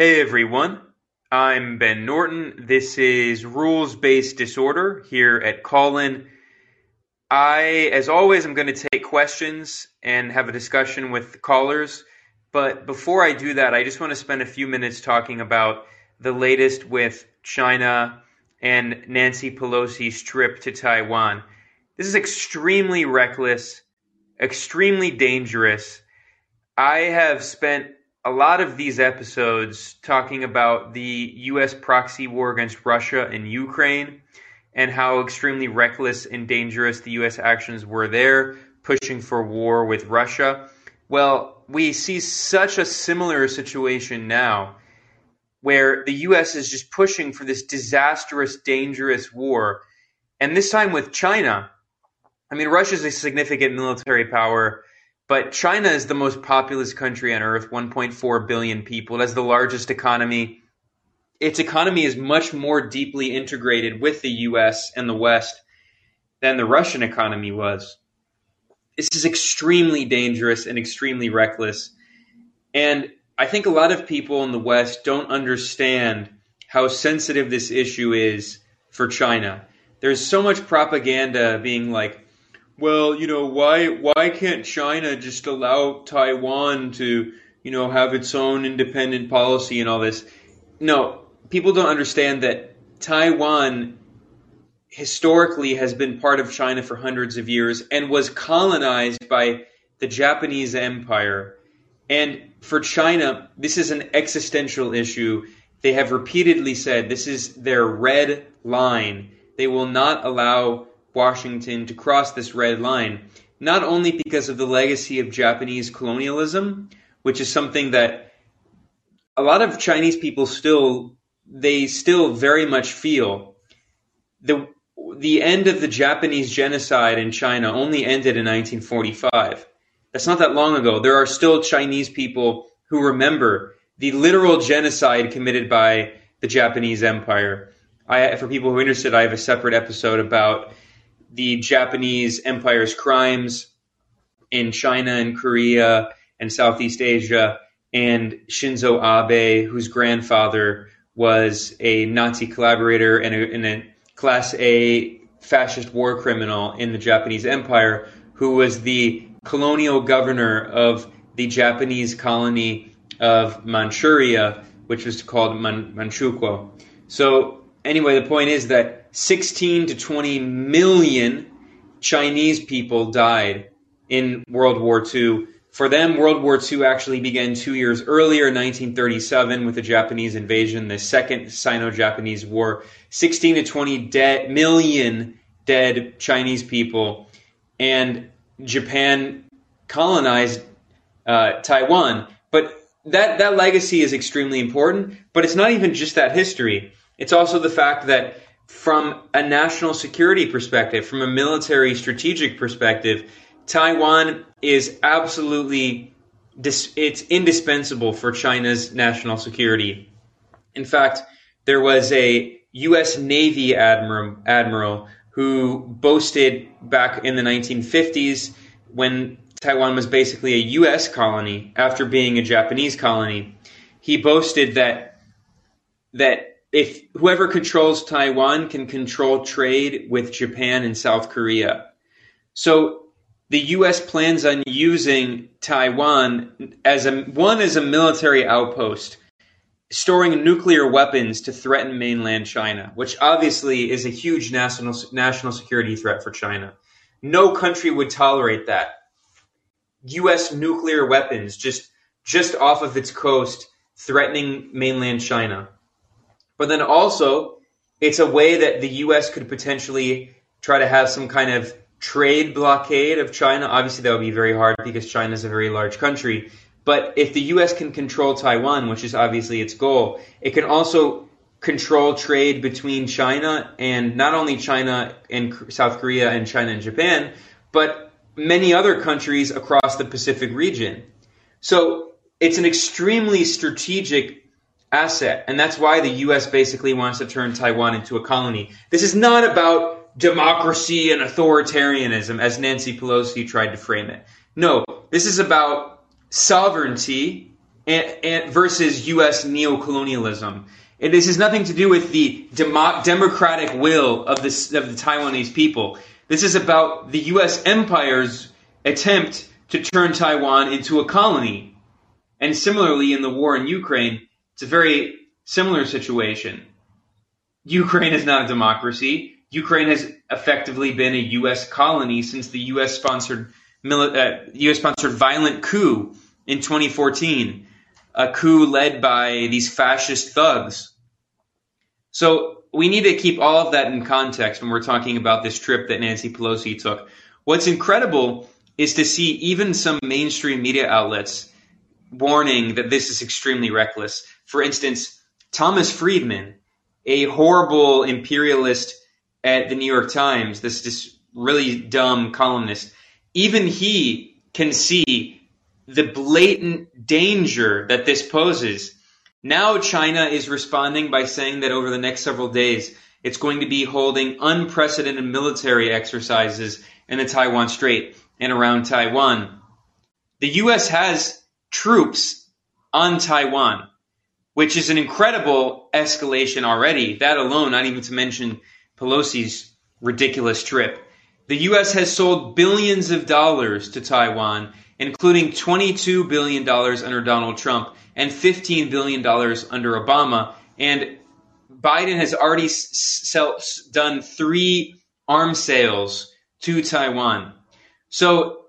Hey everyone, I'm Ben Norton. This is Rules Based Disorder here at Callin. I, as always, I'm going to take questions and have a discussion with callers. But before I do that, I just want to spend a few minutes talking about the latest with China and Nancy Pelosi's trip to Taiwan. This is extremely reckless, extremely dangerous. I have spent a lot of these episodes talking about the U.S. proxy war against Russia and Ukraine and how extremely reckless and dangerous the U.S. actions were there, pushing for war with Russia. Well, we see such a similar situation now where the U.S. is just pushing for this disastrous, dangerous war. And this time with China. I mean, Russia is a significant military power but China is the most populous country on earth, 1.4 billion people. It has the largest economy. Its economy is much more deeply integrated with the US and the West than the Russian economy was. This is extremely dangerous and extremely reckless. And I think a lot of people in the West don't understand how sensitive this issue is for China. There's so much propaganda being like, well, you know, why why can't China just allow Taiwan to, you know, have its own independent policy and all this? No, people don't understand that Taiwan historically has been part of China for hundreds of years and was colonized by the Japanese Empire. And for China, this is an existential issue. They have repeatedly said this is their red line. They will not allow Washington to cross this red line, not only because of the legacy of Japanese colonialism, which is something that a lot of Chinese people still they still very much feel the the end of the Japanese genocide in China only ended in 1945. That's not that long ago. There are still Chinese people who remember the literal genocide committed by the Japanese Empire. I, for people who are interested, I have a separate episode about the Japanese empire's crimes in China and Korea and Southeast Asia, and Shinzo Abe, whose grandfather was a Nazi collaborator and a, and a Class A fascist war criminal in the Japanese Empire, who was the colonial governor of the Japanese colony of Manchuria, which was called Man- Manchukuo. So, anyway, the point is that 16 to 20 million Chinese people died in World War II. For them, World War II actually began two years earlier, 1937, with the Japanese invasion, the Second Sino-Japanese War. 16 to 20 de- million dead Chinese people, and Japan colonized uh, Taiwan. But that that legacy is extremely important. But it's not even just that history. It's also the fact that from a national security perspective, from a military strategic perspective, Taiwan is absolutely it's indispensable for China's national security. In fact, there was a U.S. Navy admiral, admiral who boasted back in the 1950s when Taiwan was basically a U.S. colony after being a Japanese colony. He boasted that that if whoever controls Taiwan can control trade with Japan and South Korea. So the US plans on using Taiwan as a one as a military outpost, storing nuclear weapons to threaten mainland China, which obviously is a huge national national security threat for China. No country would tolerate that. US nuclear weapons just just off of its coast threatening mainland China. But then also, it's a way that the U.S. could potentially try to have some kind of trade blockade of China. Obviously, that would be very hard because China is a very large country. But if the U.S. can control Taiwan, which is obviously its goal, it can also control trade between China and not only China and South Korea and China and Japan, but many other countries across the Pacific region. So it's an extremely strategic asset. And that's why the U.S. basically wants to turn Taiwan into a colony. This is not about democracy and authoritarianism as Nancy Pelosi tried to frame it. No, this is about sovereignty and, and versus U.S. neocolonialism. It, this has nothing to do with the demo, democratic will of, this, of the Taiwanese people. This is about the U.S. empire's attempt to turn Taiwan into a colony. And similarly, in the war in Ukraine, it's a very similar situation. Ukraine is not a democracy. Ukraine has effectively been a U.S. colony since the U.S. sponsored uh, U.S. sponsored violent coup in 2014, a coup led by these fascist thugs. So we need to keep all of that in context when we're talking about this trip that Nancy Pelosi took. What's incredible is to see even some mainstream media outlets warning that this is extremely reckless. For instance, Thomas Friedman, a horrible imperialist at the New York Times, this, this really dumb columnist, even he can see the blatant danger that this poses. Now China is responding by saying that over the next several days, it's going to be holding unprecedented military exercises in the Taiwan Strait and around Taiwan. The U.S. has troops on Taiwan, which is an incredible escalation already. That alone, not even to mention Pelosi's ridiculous trip. The U.S. has sold billions of dollars to Taiwan, including $22 billion under Donald Trump and $15 billion under Obama. And Biden has already done three arms sales to Taiwan. So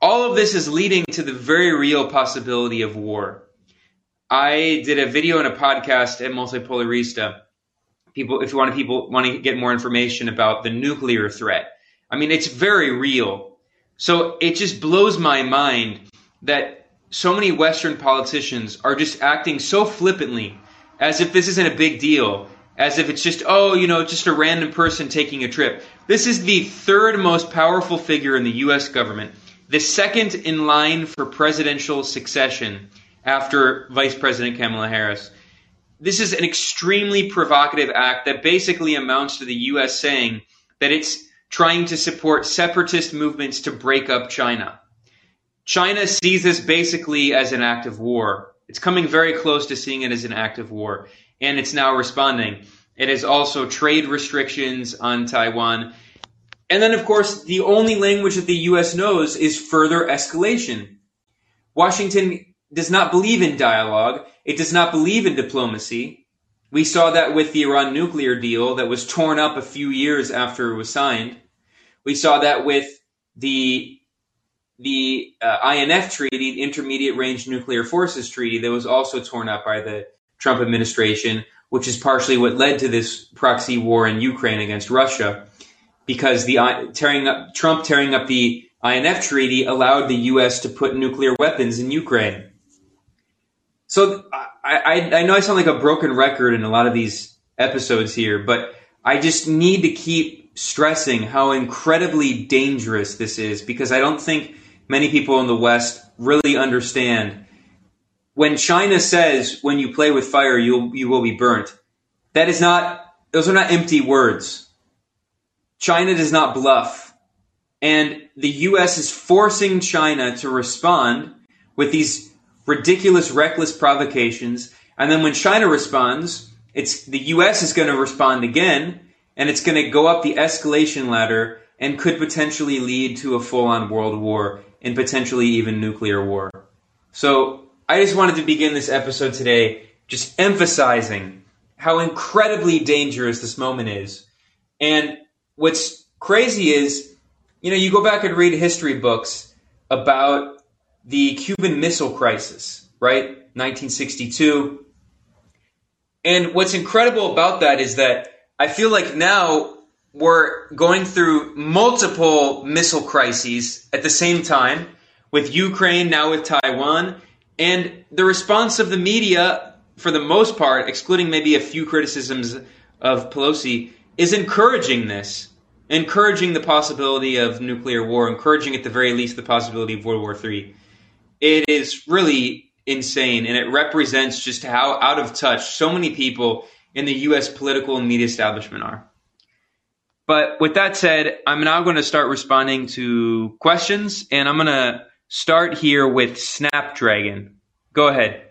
all of this is leading to the very real possibility of war. I did a video and a podcast at Multipolarista. People, if you want to, people want to get more information about the nuclear threat I mean, it's very real. So it just blows my mind that so many Western politicians are just acting so flippantly as if this isn't a big deal, as if it's just, oh, you know, just a random person taking a trip. This is the third most powerful figure in the U.S. government, the second in line for presidential succession after Vice President Kamala Harris. This is an extremely provocative act that basically amounts to the U.S. saying that it's trying to support separatist movements to break up China. China sees this basically as an act of war. It's coming very close to seeing it as an act of war, and it's now responding. It has also trade restrictions on Taiwan. And then, of course, the only language that the U.S. knows is further escalation. Washington does not believe in dialogue. It does not believe in diplomacy. We saw that with the Iran nuclear deal that was torn up a few years after it was signed. We saw that with the the uh, INF treaty, the Intermediate Range Nuclear Forces Treaty, that was also torn up by the Trump administration, which is partially what led to this proxy war in Ukraine against Russia, because the tearing up Trump tearing up the INF treaty allowed the U.S. to put nuclear weapons in Ukraine. So I, I, I know I sound like a broken record in a lot of these episodes here, but I just need to keep stressing how incredibly dangerous this is because I don't think many people in the West really understand. When China says, when you play with fire, you'll, you will be burnt, that is not, those are not empty words. China does not bluff. And the U.S. is forcing China to respond with these ridiculous, reckless provocations. And then when China responds, it's the U.S. is going to respond again and it's going to go up the escalation ladder and could potentially lead to a full on world war and potentially even nuclear war. So I just wanted to begin this episode today just emphasizing how incredibly dangerous this moment is. And what's crazy is, you know, you go back and read history books about the Cuban Missile Crisis, right? 1962. And what's incredible about that is that I feel like now we're going through multiple missile crises at the same time with Ukraine, now with Taiwan, and the response of the media, for the most part, excluding maybe a few criticisms of Pelosi, is encouraging this, encouraging the possibility of nuclear war, encouraging at the very least the possibility of World War III it is really insane and it represents just how out of touch so many people in the US political and media establishment are. But with that said, I'm now going to start responding to questions and I'm going to start here with Snapdragon. Go ahead.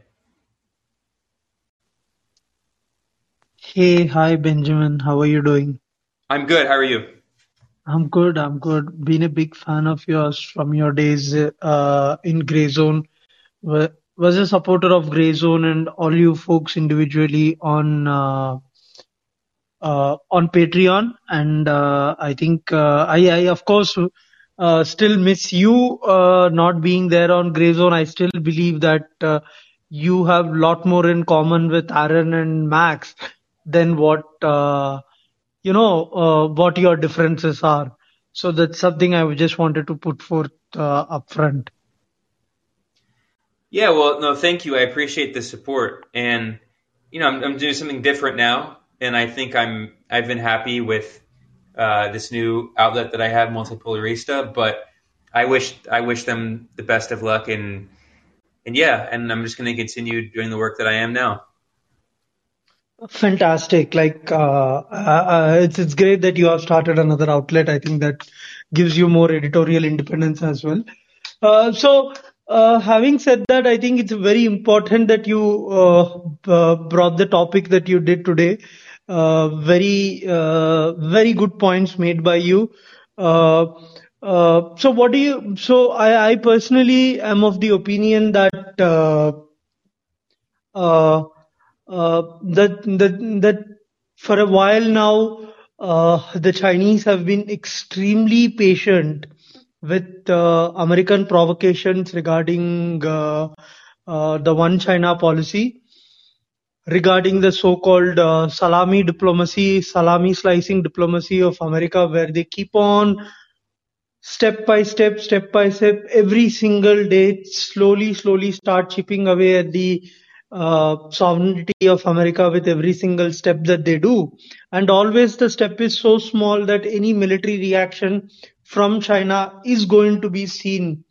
Hey, hi Benjamin. How are you doing? I'm good. How are you? I'm good. I'm good. Been a big fan of yours from your days uh, in Grayzone. Was a supporter of Grayzone and all you folks individually on uh, uh, on Patreon, and uh, I think uh, I, I of course uh, still miss you not being there on Grayzone. I still believe that you have a lot more in common with Aaron and Max than what uh, you know uh, what your differences are. So that's something I just wanted to put forth uh, up front. Yeah, well, no, thank you. I appreciate the support, and you know, I'm, I'm doing something different now, and I think I'm I've been happy with uh, this new outlet that I have, Multipolarista. But I wish I wish them the best of luck, and and yeah, and I'm just going to continue doing the work that I am now. Fantastic! Like uh, uh, it's it's great that you have started another outlet. I think that gives you more editorial independence as well. Uh, so, uh, having said that, I think it's very important that you uh, brought the topic that you did today. Uh, very very good points made by you. so, what do you? So, I, I personally am of the opinion that uh, that that that for a while now uh, the Chinese have been extremely patient with uh, American provocations regarding uh, uh, the one China policy, regarding the so-called uh, salami diplomacy, salami slicing diplomacy of America, where they keep on step by step, step by step, every single day, slowly, slowly start chipping away at the uh, sovereignty of America with every single step that they do. And always the step is so small that any military reaction from China is going to be seen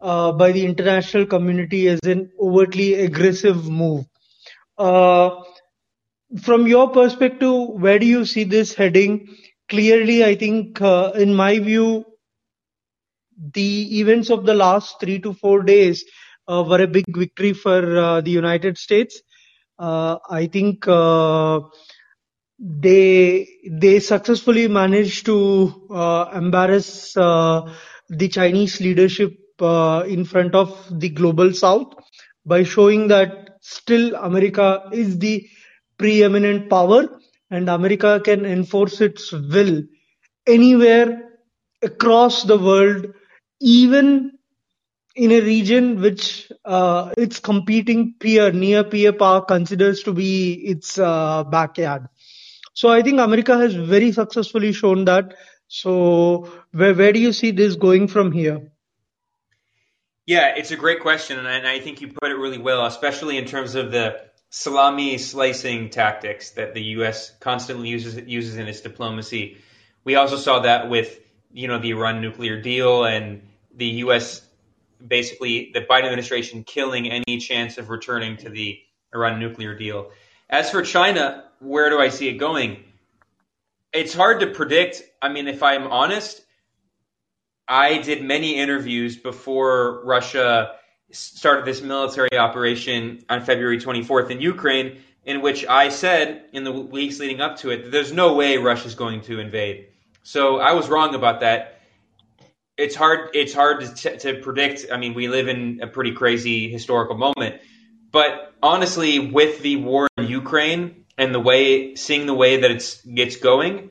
uh, by the international community as an overtly aggressive move. Uh, from your perspective, where do you see this heading? Clearly, I think, uh, in my view, the events of the last three to four days were a big victory for uh, the United States. Uh, I think they they successfully managed to embarrass the Chinese leadership in front of the global South by showing that still America is the preeminent power and America can enforce its will anywhere across the world, even in a region which uh, its competing peer, near peer power considers to be its uh, backyard. So I think America has very successfully shown that. So where where do you see this going from here? Yeah, it's a great question, and I, and I think you put it really well, especially in terms of the salami slicing tactics that the U.S. constantly uses uses in its diplomacy. We also saw that with you know the Iran nuclear deal and the U.S basically the Biden administration killing any chance of returning to the Iran nuclear deal. As for China, where do I see it going? It's hard to predict. I mean, if I'm honest, I did many interviews before Russia started this military operation on February 24th in Ukraine, in which I said in the weeks leading up to it, there's no way Russia's going to invade. So I was wrong about that it's hard it's hard to, to predict. I mean, we live in a pretty crazy historical moment, but honestly, with the war in Ukraine and the way seeing the way that it's gets going,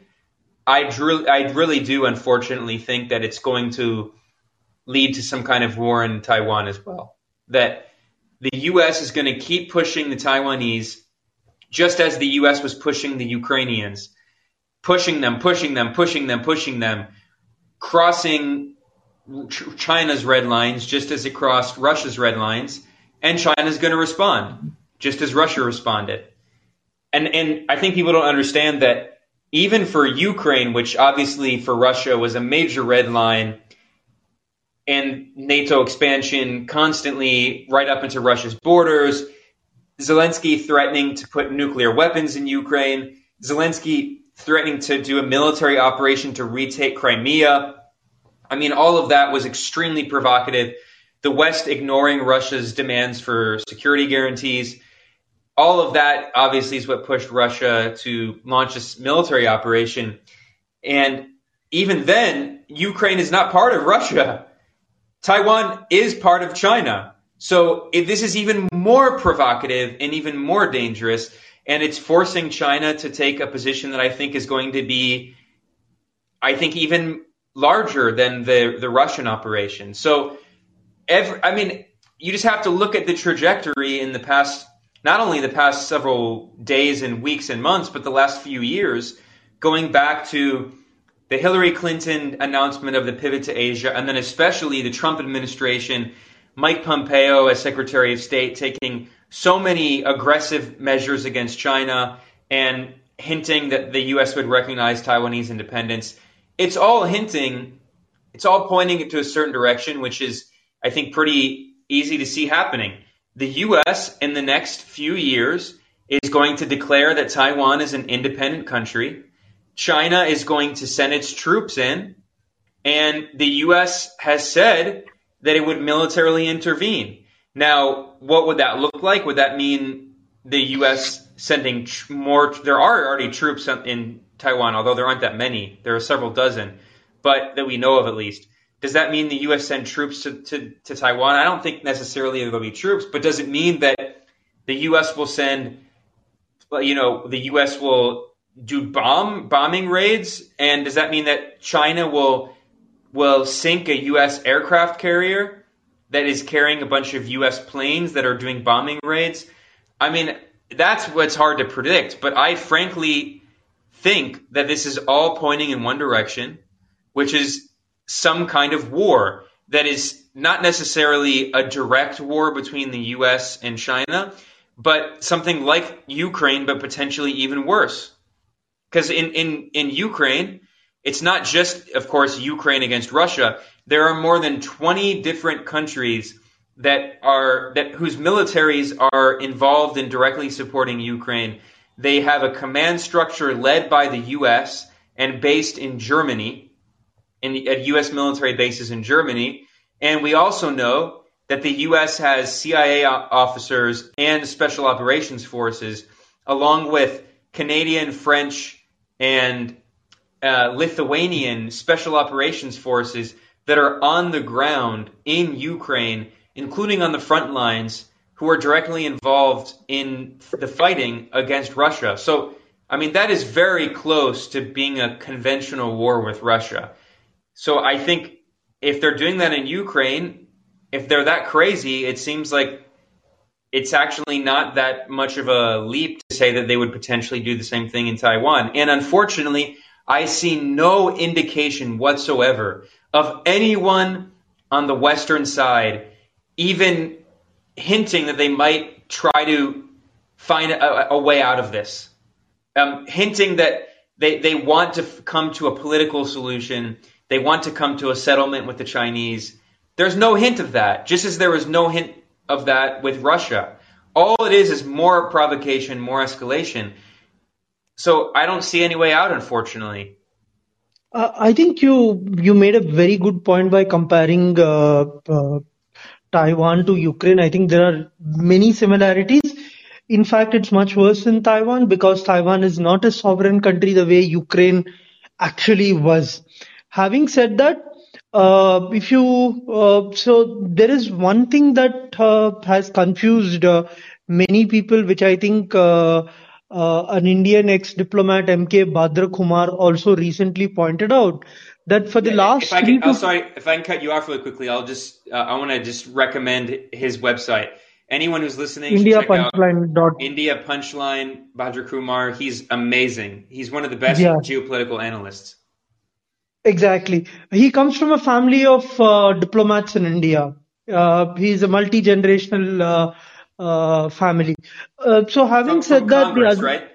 I drew I really do unfortunately think that it's going to lead to some kind of war in Taiwan as well. That the U.S. is going to keep pushing the Taiwanese, just as the U.S. was pushing the Ukrainians, pushing them, pushing them, pushing them, pushing them, crossing China's red lines just as it crossed Russia's red lines, and China's going to respond just as Russia responded. And and I think people don't understand that even for Ukraine, which obviously for Russia was a major red line, and NATO expansion constantly right up into Russia's borders, Zelensky threatening to put nuclear weapons in Ukraine, Zelensky threatening to do a military operation to retake Crimea I mean, all of that was extremely provocative. The West ignoring Russia's demands for security guarantees. all of that obviously is what pushed Russia to launch this military operation. And even then, Ukraine is not part of Russia. Taiwan is part of China. So this is even more provocative and even more dangerous. And it's forcing China to take a position that I think is going to be, I think, even larger than the, the Russian operation. So, every, I mean, you just have to look at the trajectory in the past, not only the past several days and weeks and months, but the last few years, going back to the Hillary Clinton announcement of the pivot to Asia, and then especially the Trump administration, Mike Pompeo as Secretary of State taking so many aggressive measures against China and hinting that the U.S. would recognize Taiwanese independence. It's all hinting, it's all pointing to a certain direction, which is, I think, pretty easy to see happening. The U.S. in the next few years is going to declare that Taiwan is an independent country. China is going to send its troops in, and the U.S. has said that it would militarily intervene. Now, what would that look like? Would that mean the U.S. sending more? There are already troops in Taiwan, although there aren't that many. There are several dozen, but that we know of at least. Does that mean the U.S. send troops to, to, to Taiwan? I don't think necessarily there'll be troops, but does it mean that the U.S. will send, you know, the U.S. will do bomb bombing raids? And does that mean that China will will sink a U.S. aircraft carrier that is carrying a bunch of U.S. planes that are doing bombing raids? I mean, that's what's hard to predict. But I frankly think that this is all pointing in one direction, which is some kind of war that is not necessarily a direct war between the US and China, but something like Ukraine, but potentially even worse. Because in, in, in Ukraine, it's not just, of course, Ukraine against Russia. There are more than 20 different countries that are that whose militaries are involved in directly supporting Ukraine. They have a command structure led by the US and based in Germany in, at U.S. military bases in Germany. And we also know that the U.S. has CIA officers and special operations forces, along with Canadian, French, and uh, Lithuanian special operations forces that are on the ground in Ukraine, including on the front lines, who are directly involved in the fighting against Russia. So, I mean, that is very close to being a conventional war with Russia. So I think if they're doing that in Ukraine, if they're that crazy, it seems like it's actually not that much of a leap to say that they would potentially do the same thing in Taiwan. And unfortunately, I see no indication whatsoever of anyone on the Western side even hinting that they might try to find a, a way out of this. Um, hinting that they, they want to f- come to a political solution they want to come to a settlement with the Chinese. There's no hint of that, just as there was no hint of that with Russia. All it is is more provocation, more escalation. So I don't see any way out, unfortunately. Uh, I think you you made a very good point by comparing uh, uh, Taiwan to Ukraine. I think there are many similarities. In fact, it's much worse in Taiwan because Taiwan is not a sovereign country the way Ukraine actually was. Having said that, uh, if you uh, so there is one thing that uh, has confused uh, many people, which I think uh, an Indian ex-diplomat M.K. Bhadrakumar also recently pointed out that for the yeah, last. If I can, oh, sorry, if I can cut you off really quickly, I'll just I want to just recommend his website. Anyone who's listening, Indian Punchline. Dot... Indian Punchline Bhadrakumar. He's amazing. He's one of the best yeah. geopolitical analysts. Exactly. He comes from a family of uh, diplomats in India. Uh, he's a multi-generational uh, uh family. Uh, so having from, said from that, Congress, right?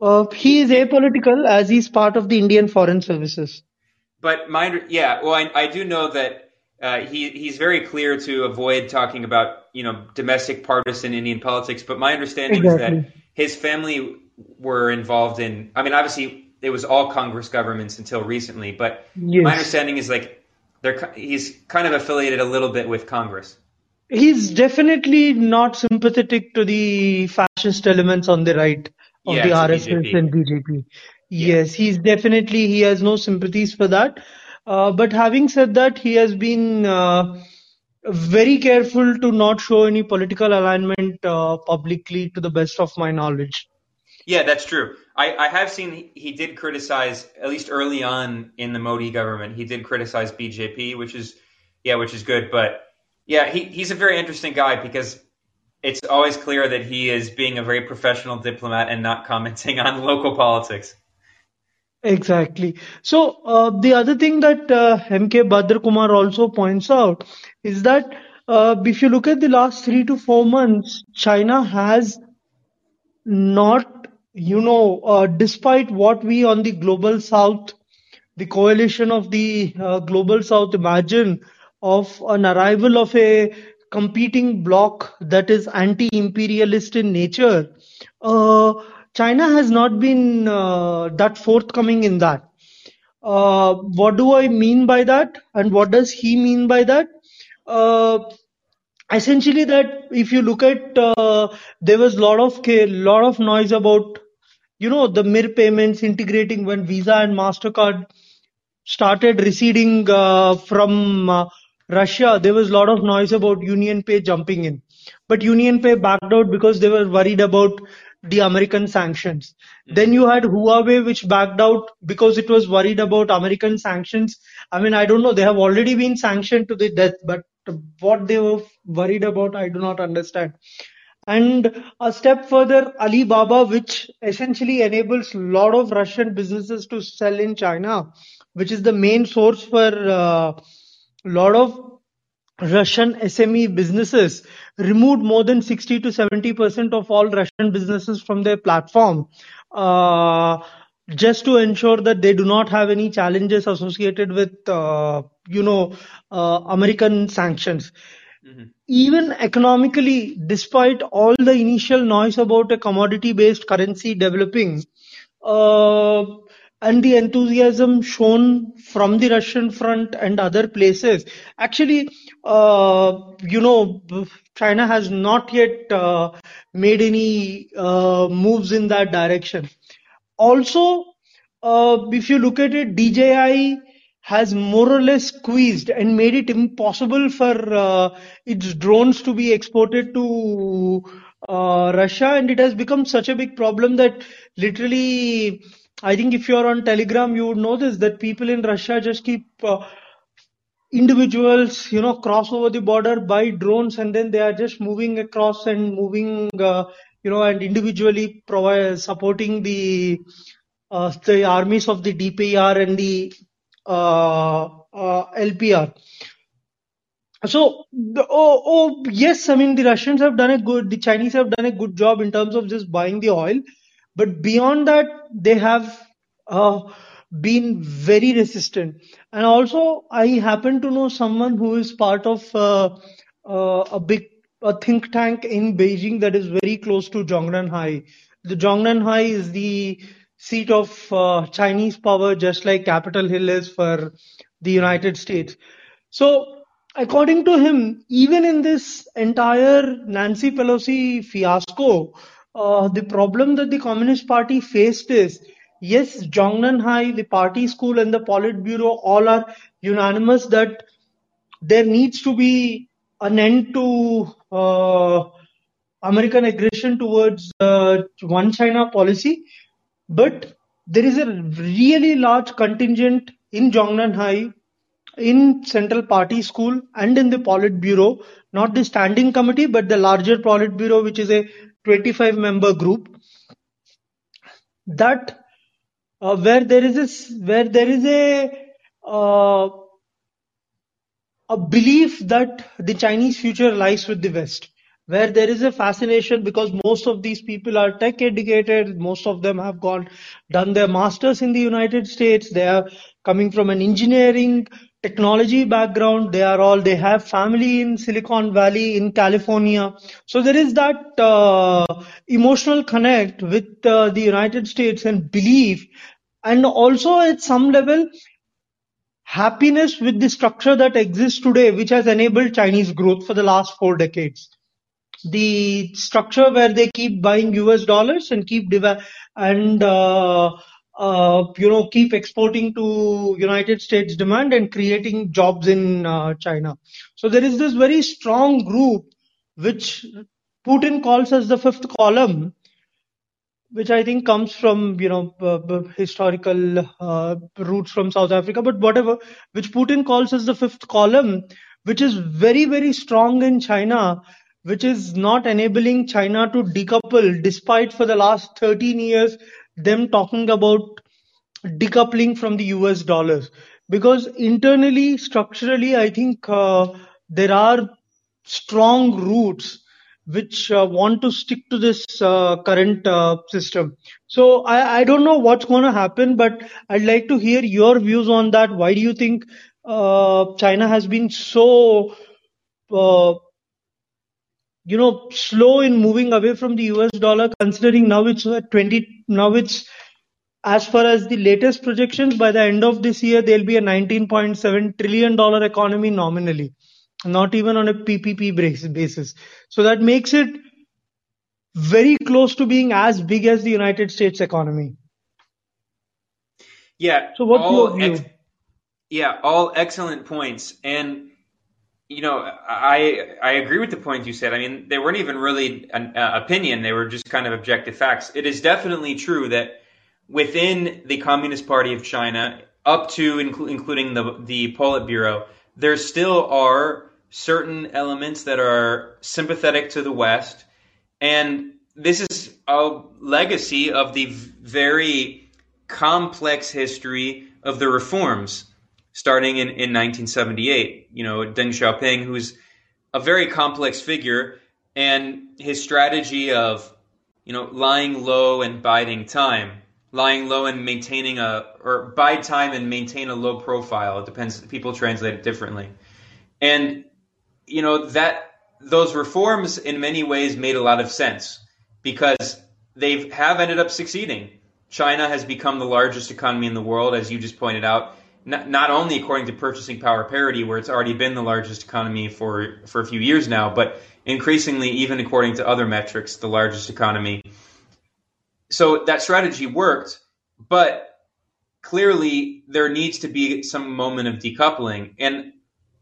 Uh, he is apolitical as he's part of the Indian Foreign Services. But my, yeah, well, I, I do know that he he's very clear to avoid talking about you know domestic partisan Indian politics. But my understanding exactly. is that his family were involved in. I mean, obviously it was all Congress governments until recently. But yes. my understanding is like they're he's kind of affiliated a little bit with Congress. He's definitely not sympathetic to the fascist elements on the right of Yeah, the RSS BJP. and BJP. Yeah. Yes, he's definitely, he has no sympathies for that. Uh, but having said that, he has been uh, very careful to not show any political alignment uh, publicly to the best of my knowledge. Yeah, that's true. I, I have seen he, he did criticize at least early on in the Modi government. He did criticize BJP, which is yeah, which is good. But yeah, he, he's a very interesting guy because it's always clear that he is being a very professional diplomat and not commenting on local politics. Exactly. So uh, the other thing that uh, MK Bhadrakumar also points out is that uh, if you look at the last three to four months, China has not, you know, uh, despite what we on the global south, the coalition of the uh, global south imagine of an arrival of a competing bloc that is anti-imperialist in nature, uh, China has not been uh, that forthcoming in that. Uh, what do I mean by that? And what does he mean by that? Uh, essentially, that if you look at, uh, there was a lot of lot of noise about, you know, the MIR payments integrating when Visa and Mastercard started receding uh, from uh, Russia. There was a lot of noise about UnionPay jumping in, but UnionPay backed out because they were worried about the American sanctions. Mm-hmm. Then you had Huawei, which backed out because it was worried about American sanctions. I mean, I don't know. They have already been sanctioned to the death, but what they were worried about, I do not understand. And a step further, Alibaba, which essentially enables a lot of Russian businesses to sell in China, which is the main source for a lot of Russian SME businesses removed more than 60 to 70 percent of all Russian businesses from their platform, uh, just to ensure that they do not have any challenges associated with, uh, you know, uh, American sanctions. Even economically, despite all the initial noise about a commodity-based currency developing, uh, and the enthusiasm shown from the Russian front and other places. Actually, uh, you know, China has not yet uh, made any uh, moves in that direction. Also, uh, if you look at it, DJI has more or less squeezed and made it impossible for uh, its drones to be exported to uh, Russia, and it has become such a big problem that literally, I think if you're on Telegram, you would know this that people in Russia just keep uh, individuals, you know, cross over the border by drones, and then they are just moving across and moving, uh, you know, and individually provide supporting the uh, the armies of the DPR and the uh, uh, LPR. So, oh, oh, yes, I mean, the Russians have done a good, the Chinese have done a good job in terms of just buying the oil. But beyond that, they have uh, been very resistant. And also, I happen to know someone who is part of uh, uh, a big a think tank in Beijing that is very close to Zhongnanhai. The Zhongnanhai is the seat of uh, Chinese power, just like Capitol Hill is for the United States. So, according to him, even in this entire Nancy Pelosi fiasco, the problem that the Communist Party faced is yes, Zhongnanhai, the party school, and the Politburo all are unanimous that there needs to be an end to uh, American aggression towards uh, one China policy. But there is a really large contingent in Zhongnanhai, in Central Party School, and in the Politburo, not the standing committee, but the larger Politburo, which is a 25 member group, that uh, where there is a where there is a uh, a belief that the Chinese future lies with the West, where there is a fascination because most of these people are tech educated, most of them have gone done their masters in the United States, they are coming from an engineering technology background, they are all they have family in Silicon Valley in California, so there is that uh, emotional connect with uh, the United States and belief, and also at some level happiness with the structure that exists today, which has enabled Chinese growth for the last four decades. The structure where they keep buying US dollars and keep div- and uh, you know keep exporting to United States demand and creating jobs in uh, China. So there is this very strong group which Putin calls as the fifth column, which I think comes from you know uh, historical uh, roots from South Africa, but whatever, which Putin calls as the fifth column, which is very very strong in China, which is not enabling China to decouple, despite for the last 13 years them talking about decoupling from the US dollars, because internally structurally I think uh, there are strong roots which uh, want to stick to this uh, current uh, system. So I, I don't know what's going to happen, but I'd like to hear your views on that. Why do you think uh, China has been so, uh, you know, slow in moving away from the US dollar, considering now it's at 20, now it's as far as the latest projections, by the end of this year, there'll be a $19.7 trillion economy nominally not even on a PPP basis. So that makes it very close to being as big as the United States economy. Yeah. So what's your view? Ex- yeah, all excellent points. And you know, I I agree with the point you said. I mean, they weren't even really an uh, opinion; they were just kind of objective facts. It is definitely true that within the Communist Party of China, up to inclu- including the the Politburo, there still are certain elements that are sympathetic to the West, and this is a legacy of the very complex history of the reforms starting in, in 1978. You know, Deng Xiaoping, who's a very complex figure, and his strategy of, you know, lying low and biding time, lying low and maintaining a, or bide time and maintain a low profile. It depends, people translate it differently. And you know that those reforms in many ways made a lot of sense because they have ended up succeeding. China has become the largest economy in the world, as you just pointed out. Not, not only according to purchasing power parity, where it's already been the largest economy for for a few years now, but increasingly, even according to other metrics, the largest economy. So that strategy worked, but clearly there needs to be some moment of decoupling. And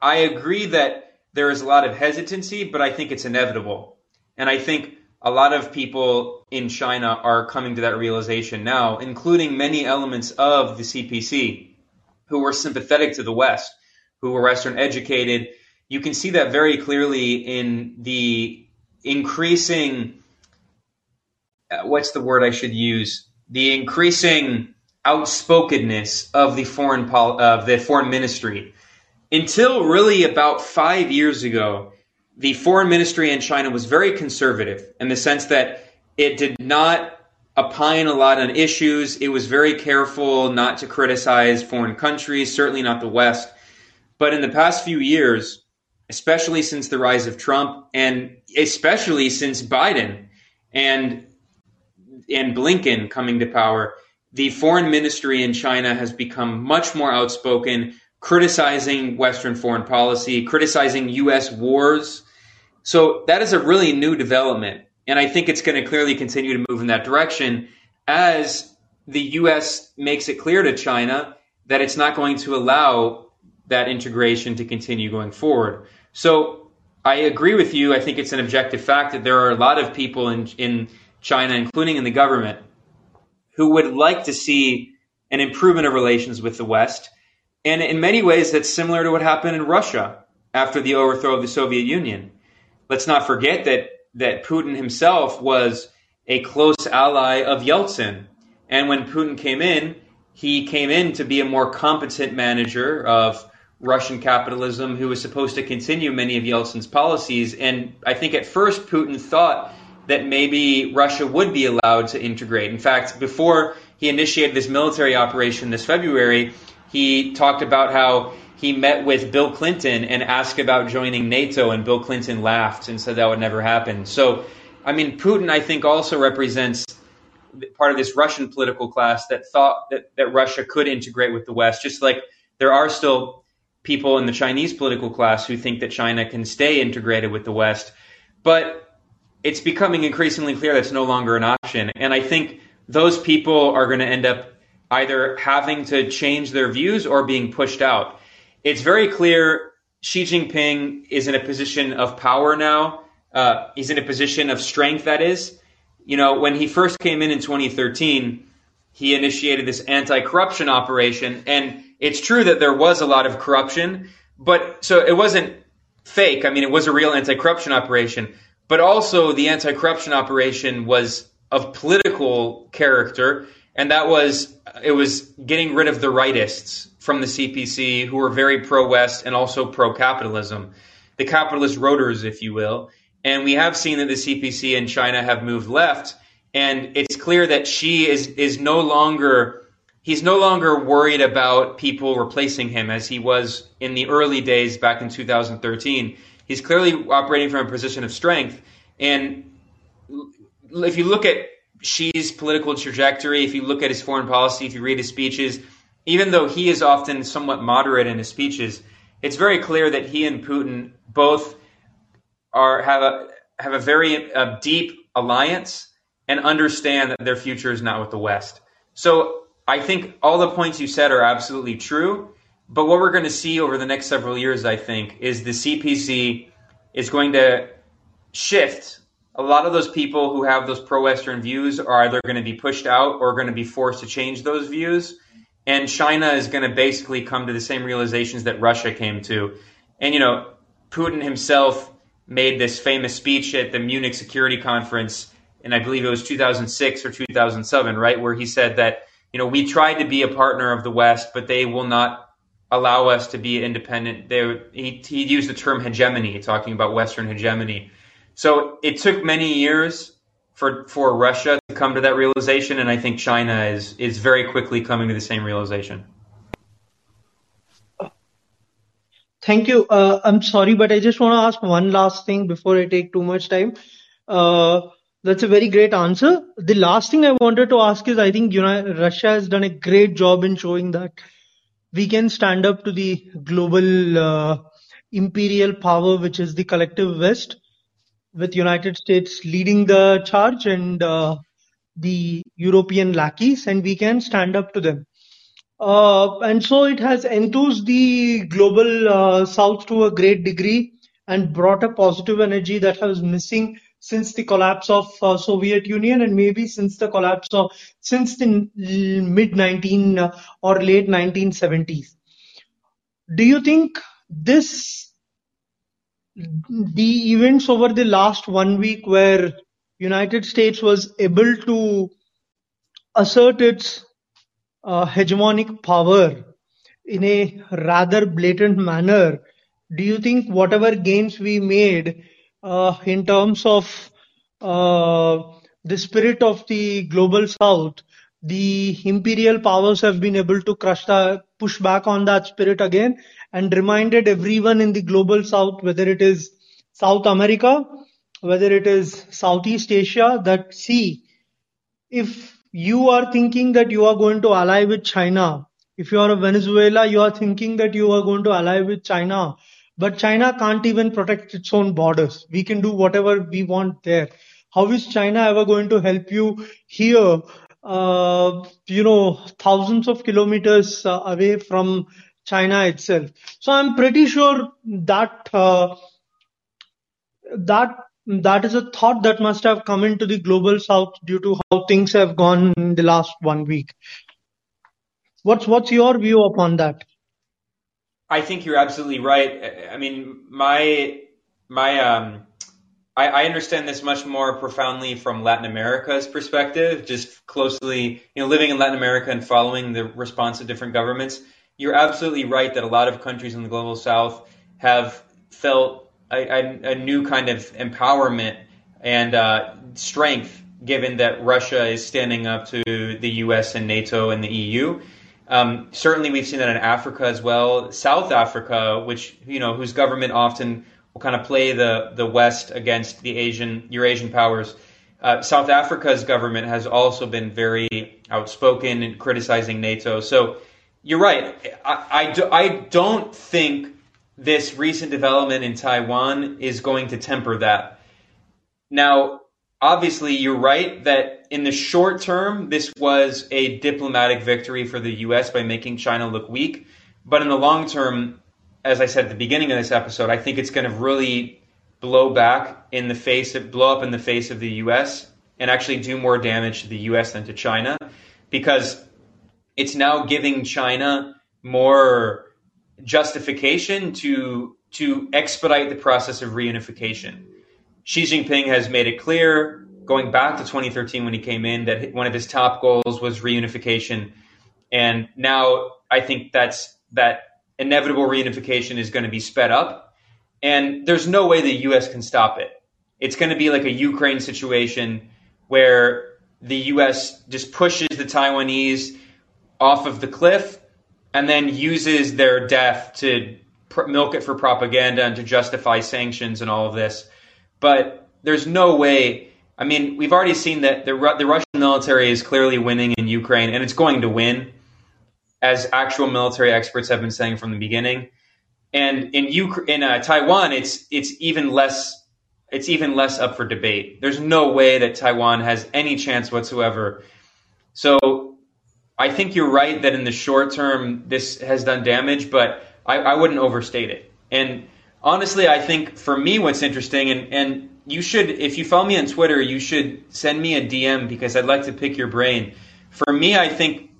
I agree that there is a lot of hesitancy, but I think it's inevitable. And I think a lot of people in China are coming to that realization now, including many elements of the CPC who were sympathetic to the West, who were Western educated. You can see that very clearly in the increasing, uh, what's the word I should use? The increasing outspokenness of the foreign pol- of the foreign ministry until really about five years ago, the foreign ministry in China was very conservative in the sense that it did not opine a lot on issues. It was very careful not to criticize foreign countries, certainly not the West. But in the past few years, especially since the rise of Trump and especially since Biden and and Blinken coming to power, the foreign ministry in China has become much more outspoken, criticizing Western foreign policy, criticizing U.S. wars. So that is a really new development. And I think it's going to clearly continue to move in that direction as the U.S. makes it clear to China that it's not going to allow that integration to continue going forward. So I agree with you. I think it's an objective fact that there are a lot of people in, in China, including in the government, who would like to see an improvement of relations with the West and in many ways, that's similar to what happened in Russia after the overthrow of the Soviet Union. Let's not forget that, that Putin himself was a close ally of Yeltsin. And when Putin came in, he came in to be a more competent manager of Russian capitalism who was supposed to continue many of Yeltsin's policies. And I think at first Putin thought that maybe Russia would be allowed to integrate. In fact, before he initiated this military operation this February, he talked about how he met with Bill Clinton and asked about joining NATO, and Bill Clinton laughed and said that would never happen. So, I mean, Putin, I think, also represents part of this Russian political class that thought that, that Russia could integrate with the West, just like there are still people in the Chinese political class who think that China can stay integrated with the West, but it's becoming increasingly clear that's no longer an option. And I think those people are going to end up either having to change their views or being pushed out. It's very clear Xi Jinping is in a position of power now. Uh, he's in a position of strength, that is. You know, when he first came in in 2013, he initiated this anti corruption operation. And it's true that there was a lot of corruption, but so it wasn't fake. I mean, it was a real anti corruption operation, but also the anti corruption operation was of political character and that was it was getting rid of the rightists from the CPC who were very pro West and also pro capitalism, the capitalist roaders, if you will. And we have seen that the CPC and China have moved left, and it's clear that Xi is is no longer he's no longer worried about people replacing him as he was in the early days back in 2013. He's clearly operating from a position of strength, and if you look at Xi's political trajectory, if you look at his foreign policy, if you read his speeches, even though he is often somewhat moderate in his speeches, it's very clear that he and Putin both are have a have a very uh, deep alliance and understand that their future is not with the West. So I think all the points you said are absolutely true. But what we're going to see over the next several years, I think, is the CPC is going to shift a lot of those people who have those pro-Western views are either going to be pushed out or going to be forced to change those views. And China is going to basically come to the same realizations that Russia came to. And, you know, Putin himself made this famous speech at the Munich Security Conference, and I believe it was 2006 or 2007, right, where he said that, you know, we tried to be a partner of the West, but they will not allow us to be independent. They, he, he used the term hegemony, talking about Western hegemony. So it took many years for for Russia to come to that realization, and I think China is is very quickly coming to the same realization. Thank you. Uh, I'm sorry, but I just want to ask one last thing before I take too much time. Uh, that's a very great answer. The last thing I wanted to ask is I think United, Russia has done a great job in showing that we can stand up to the global uh, imperial power, which is the collective West with United States leading the charge and uh, the European lackeys, and we can stand up to them. Uh, and so it has enthused the global uh, south to a great degree and brought a positive energy that was missing since the collapse of uh, Soviet Union and maybe since the collapse of since the mid 19 uh, or late 1970s. Do you think this the events over the last one week where United States was able to assert its uh, hegemonic power in a rather blatant manner, do you think whatever gains we made uh, in terms of uh, the spirit of the global south, the imperial powers have been able to crush the push back on that spirit again and reminded everyone in the global south, whether it is South America, whether it is Southeast Asia, that see, if you are thinking that you are going to ally with China, if you are a Venezuela, you are thinking that you are going to ally with China, but China can't even protect its own borders. We can do whatever we want there. How is China ever going to help you here? Uh, you know, thousands of kilometers uh, away from China itself. So I'm pretty sure that uh, that that is a thought that must have come into the global south due to how things have gone in the last one week. What's what's your view upon that? I think you're absolutely right. I mean, my my um, I, I understand this much more profoundly from Latin America's perspective, just closely, you know, living in Latin America and following the response of different governments you're absolutely right that a lot of countries in the global south have felt a, a, a new kind of empowerment and uh, strength given that Russia is standing up to the U.S. and NATO and the EU. Um, certainly, we've seen that in Africa as well. South Africa, which you know, whose government often will kind of play the the West against the Asian Eurasian powers. Uh, South Africa's government has also been very outspoken in criticizing NATO. So you're right. I, I, do, I don't think this recent development in Taiwan is going to temper that. Now, obviously, you're right that in the short term, this was a diplomatic victory for the U.S. by making China look weak. But in the long term, as I said at the beginning of this episode, I think it's going to really blow back in the face of, blow up in the face of the U.S. and actually do more damage to the U.S. than to China because it's now giving China more justification to to expedite the process of reunification. Xi Jinping has made it clear, going back to 2013 when he came in, that one of his top goals was reunification, and now I think that's that inevitable reunification is going to be sped up, and there's no way the U.S. can stop it. It's going to be like a Ukraine situation where the U.S. just pushes the Taiwanese off of the cliff and then uses their death to pr- milk it for propaganda and to justify sanctions and all of this. But there's no way. I mean, we've already seen that the, the Russian military is clearly winning in Ukraine, and it's going to win, as actual military experts have been saying from the beginning. And in Ukraine, in uh, Taiwan, it's it's even less it's even less up for debate. There's no way that Taiwan has any chance whatsoever. So I think you're right that in the short term this has done damage, but I, I wouldn't overstate it. And honestly, I think for me, what's interesting, and, and you should, if you follow me on Twitter, you should send me a DM because I'd like to pick your brain. For me, I think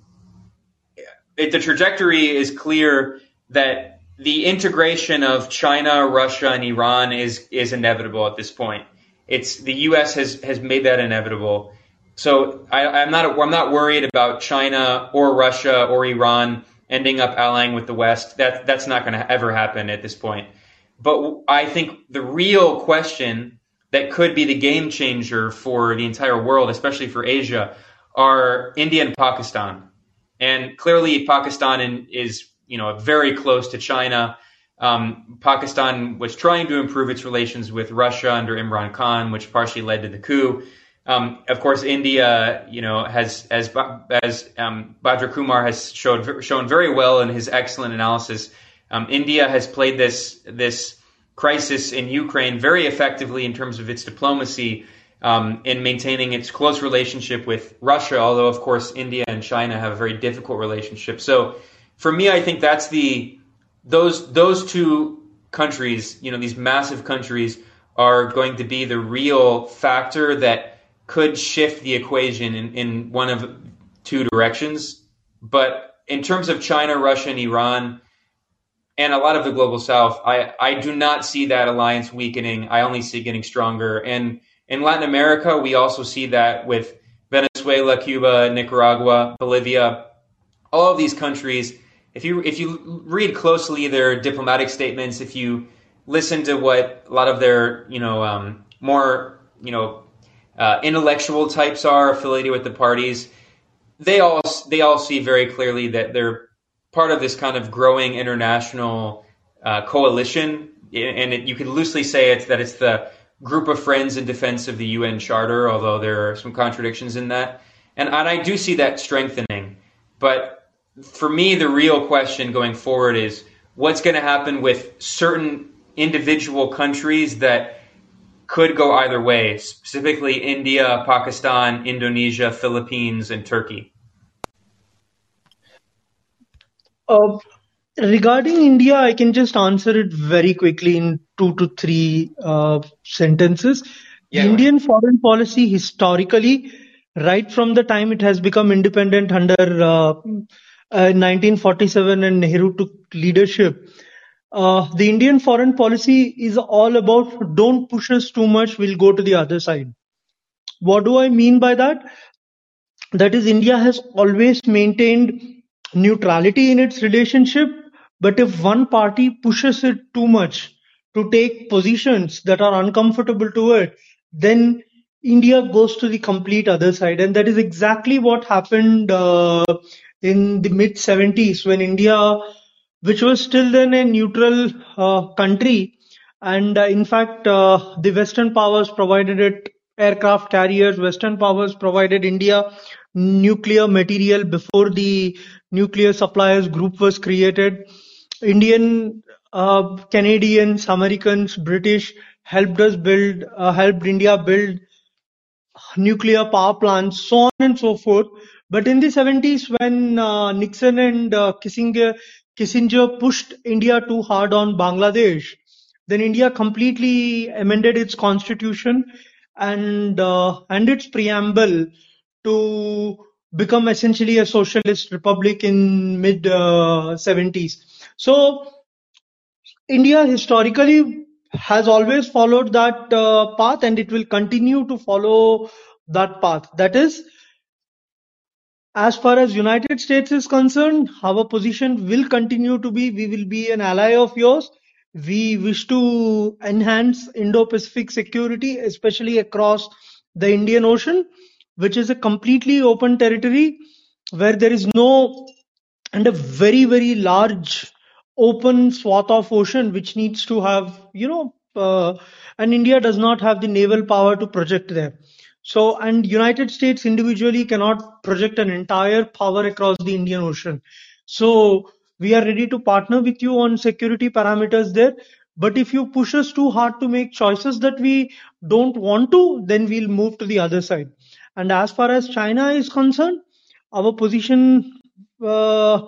it, the trajectory is clear that the integration of China, Russia, and Iran is is inevitable at this point. It's the U.S. has has made that inevitable. So I, am not I'm not worried about China or Russia or Iran ending up allying with the West. That that's not going to ever happen at this point. But I think the real question that could be the game changer for the entire world, especially for Asia, are India and Pakistan. And clearly, Pakistan is you know, very close to China. Um, Pakistan was trying to improve its relations with Russia under Imran Khan, which partially led to the coup. Um, of course, India, you know, has as as um, Kumar has showed shown very well in his excellent analysis. Um, India has played this this crisis in Ukraine very effectively in terms of its diplomacy um, in maintaining its close relationship with Russia. Although, of course, India and China have a very difficult relationship. So for me, I think that's the those those two countries, you know, these massive countries are going to be the real factor that could shift the equation in, in one of two directions. But in terms of China, Russia, and Iran, and a lot of the global south, I, I do not see that alliance weakening. I only see it getting stronger. And in Latin America, we also see that with Venezuela, Cuba, Nicaragua, Bolivia, all of these countries if you if you read closely their diplomatic statements, if you listen to what a lot of their you know um, more you know uh, intellectual types are affiliated with the parties, they all they all see very clearly that they're part of this kind of growing international uh, coalition, and it, you could loosely say it's that it's the group of friends in defense of the UN Charter, although there are some contradictions in that, and and I do see that strengthening, but for me, the real question going forward is what's going to happen with certain individual countries that could go either way, specifically India, Pakistan, Indonesia, Philippines, and Turkey. Uh, regarding India, I can just answer it very quickly in two to three uh, sentences. Yeah, Indian right. foreign policy historically, right from the time it has become independent under uh, uh, 1947 and Nehru took leadership, uh, the Indian foreign policy is all about don't push us too much, we'll go to the other side. What do I mean by that? That is, India has always maintained neutrality in its relationship, but if one party pushes it too much to take positions that are uncomfortable to it, then India goes to the complete other side. And that is exactly what happened uh, in the mid 70s when India, which was still then a neutral uh, country, and uh, in fact, uh, the Western powers provided it aircraft carriers, Western powers provided India nuclear material before the nuclear suppliers group was created. Indian, uh, Canadians, Americans, British helped us build, uh, helped India build nuclear power plants, so on and so forth. But in the 70s, when uh, Nixon and Kissinger, Kissinger pushed India too hard on Bangladesh, then India completely amended its constitution and uh, and its preamble to become essentially a socialist republic in mid 70s. So India historically has always followed that uh, path and it will continue to follow that path. That is, as far as United States is concerned, our position will continue to be we will be an ally of yours. We wish to enhance Indo-Pacific security, especially across the Indian Ocean, which is a completely open territory where there is no and a very very large open swath of ocean which needs to have you know uh, and india does not have the naval power to project there so and united states individually cannot project an entire power across the indian ocean. So we are ready to partner with you on security parameters there. But if you push us too hard to make choices that we don't want to then we'll move to the other side. And as far as china is concerned our position uh,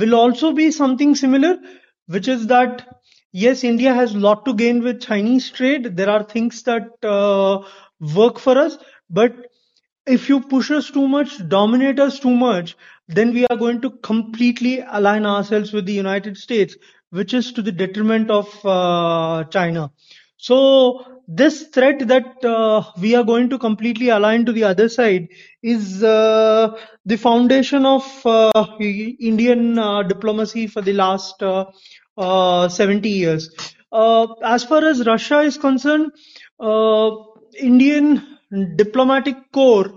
will also be something similar, which is that yes, India has a lot to gain with Chinese trade. There are things that uh, work for us, but if you push us too much, dominate us too much, then we are going to completely align ourselves with the United States, which is to the detriment of uh, China. So this threat that uh, we are going to completely align to the other side is uh, the foundation of uh, Indian uh, diplomacy for the last uh, uh, 70 years. as far as Russia is concerned, Indian diplomatic corps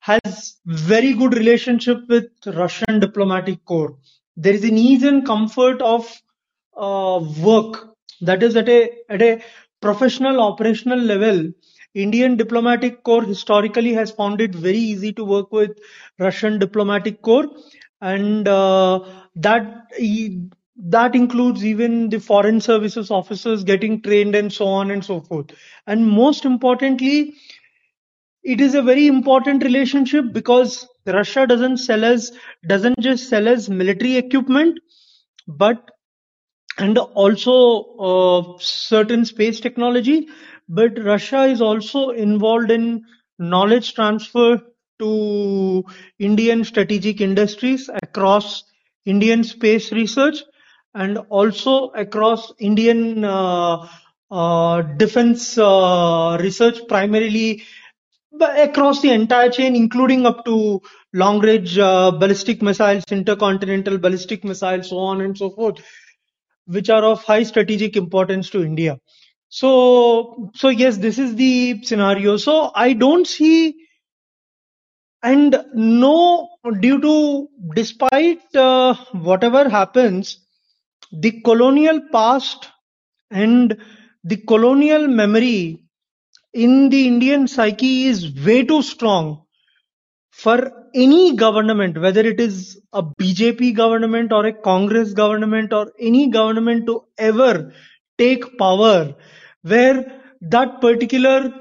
has very good relationship with Russian diplomatic corps. There is an ease and comfort of work that is at a at a professional operational level, Indian diplomatic corps historically has found it very easy to work with Russian diplomatic corps, and uh, that that includes even the foreign services officers getting trained and so on and so forth. And most importantly, it is a very important relationship because Russia doesn't sell us doesn't just sell us military equipment, but and also uh, certain space technology. But Russia is also involved in knowledge transfer to Indian strategic industries across Indian space research and also across Indian uh, uh, defense uh, research, primarily across the entire chain, including up to long range uh, ballistic missiles, intercontinental ballistic missiles, so on and so forth which are of high strategic importance to India. So, so yes, this is the scenario. So I don't see, and no, due to, despite uh, whatever happens, the colonial past and the colonial memory in the Indian psyche is way too strong for any government, whether it is a BJP government or a Congress government or any government to ever take power where that particular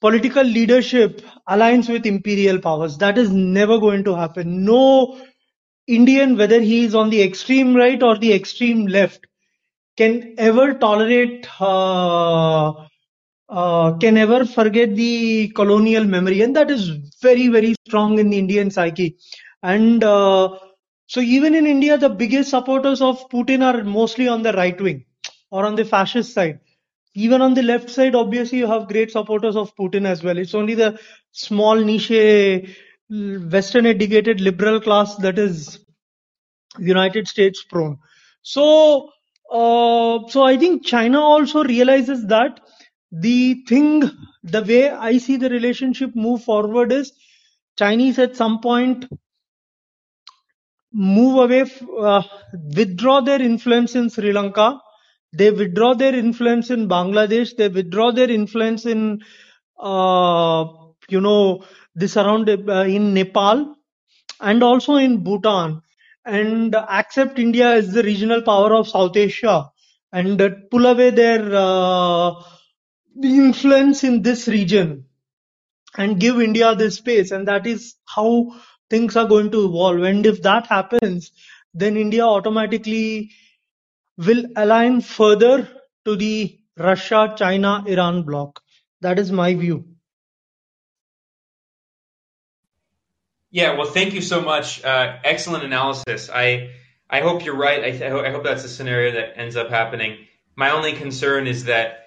political leadership aligns with imperial powers. That is never going to happen. No Indian, whether he is on the extreme right or the extreme left, can ever tolerate uh, uh, can ever forget the colonial memory, and that is very, very strong in the Indian psyche. And uh, so, even in India, the biggest supporters of Putin are mostly on the right wing or on the fascist side. Even on the left side, obviously, you have great supporters of Putin as well. It's only the small niche, Western educated liberal class that is United States prone. So, uh, so I think China also realizes that the thing, the way I see the relationship move forward is Chinese at some point move away, uh, withdraw their influence in Sri Lanka. They withdraw their influence in Bangladesh. They withdraw their influence in, uh, you know, this around uh, in Nepal and also in Bhutan and accept India as the regional power of South Asia and uh, pull away their uh, influence in this region and give India this space. And that is how things are going to evolve. And if that happens, then India automatically will align further to the Russia, China, Iran bloc. That is my view. Yeah, well, thank you so much. Uh, excellent analysis. I I hope you're right. I, th- I hope that's a scenario that ends up happening. My only concern is that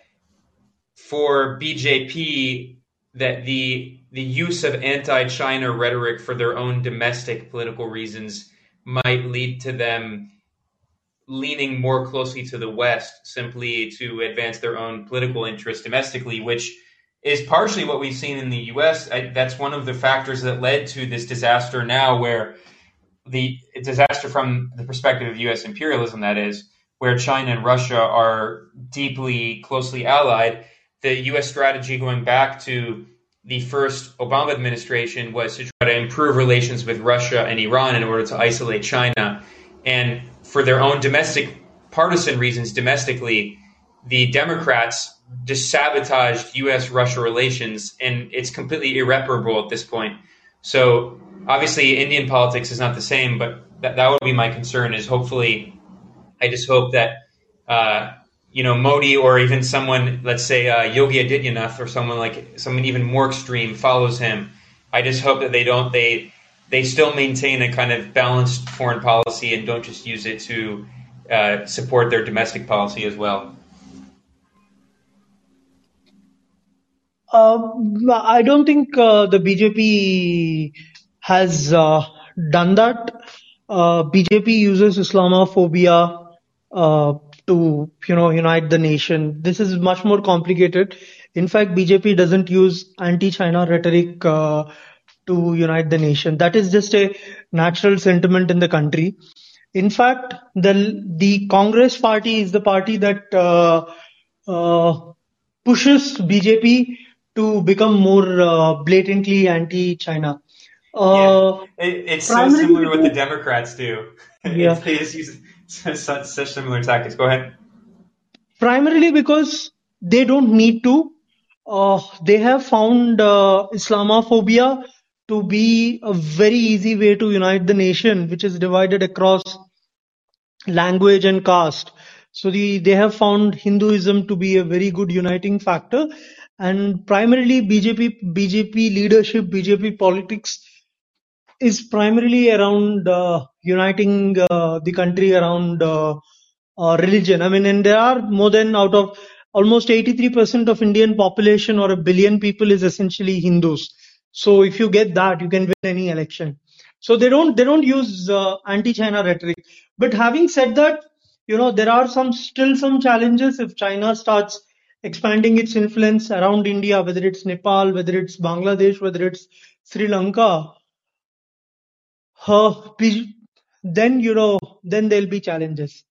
for BJP, that the the use of anti-China rhetoric for their own domestic political reasons might lead to them leaning more closely to the West simply to advance their own political interests domestically, which is partially what we've seen in the U.S. I, that's one of the factors that led to this disaster now, where the disaster from the perspective of U.S. imperialism, that is, where China and Russia are deeply closely allied. The U.S. strategy going back to the first Obama administration was to try to improve relations with Russia and Iran in order to isolate China. And for their own domestic partisan reasons, domestically, the Democrats just sabotaged U.S. Russia relations, and it's completely irreparable at this point. So, obviously, Indian politics is not the same, but that, that would be my concern. Is hopefully, I just hope that uh, you know Modi or even someone, let's say uh, Yogi Adityanath or someone like someone even more extreme follows him. I just hope that they don't they they still maintain a kind of balanced foreign policy and don't just use it to uh, support their domestic policy as well. Uh, I don't think uh, the BJP has uh, done that. Uh, BJP uses Islamophobia to, you know, unite the nation. This is much more complicated. In fact, BJP doesn't use anti-China rhetoric uh, to unite the nation. That is just a natural sentiment in the country. In fact, the the Congress party is the party that uh, uh, pushes BJP to become more uh, blatantly anti-China. Uh, yeah. it, it's so similar to what the Democrats do. Yeah. they just use such, such similar tactics. Go ahead. Primarily because they don't need to. Uh, they have found uh, Islamophobia to be a very easy way to unite the nation, which is divided across language and caste. So the, they have found Hinduism to be a very good uniting factor, and primarily BJP BJP leadership, BJP politics is primarily around uh, uniting uh, the country around uh, uh religion. I mean, and there are more than out of almost 83% of Indian population or a billion people is essentially Hindus. So if you get that, you can win any election. So they don't they don't use uh, anti-China rhetoric. But having said that, you know there are some still some challenges if China starts expanding its influence around India, whether it's Nepal, whether it's Bangladesh, whether it's Sri Lanka. Uh, then you know then there'll be challenges.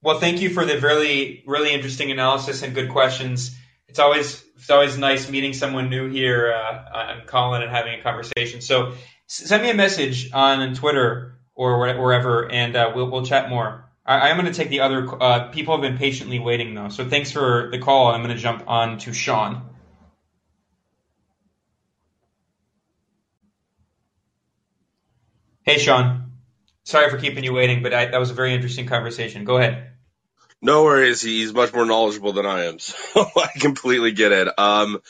Well, thank you for the really, really interesting analysis and good questions. It's always it's always nice meeting someone new here uh, on Callin and having a conversation. So send me a message on Twitter or wherever, and uh, we'll we'll chat more. I, am going to take the other. Uh, people have been patiently waiting though, so thanks for the call. I'm going to jump on to Sean. Hey, Sean. Sorry for keeping you waiting, but I, that was a very interesting conversation. Go ahead. No worries. He's much more knowledgeable than I am, so I completely get it. Um,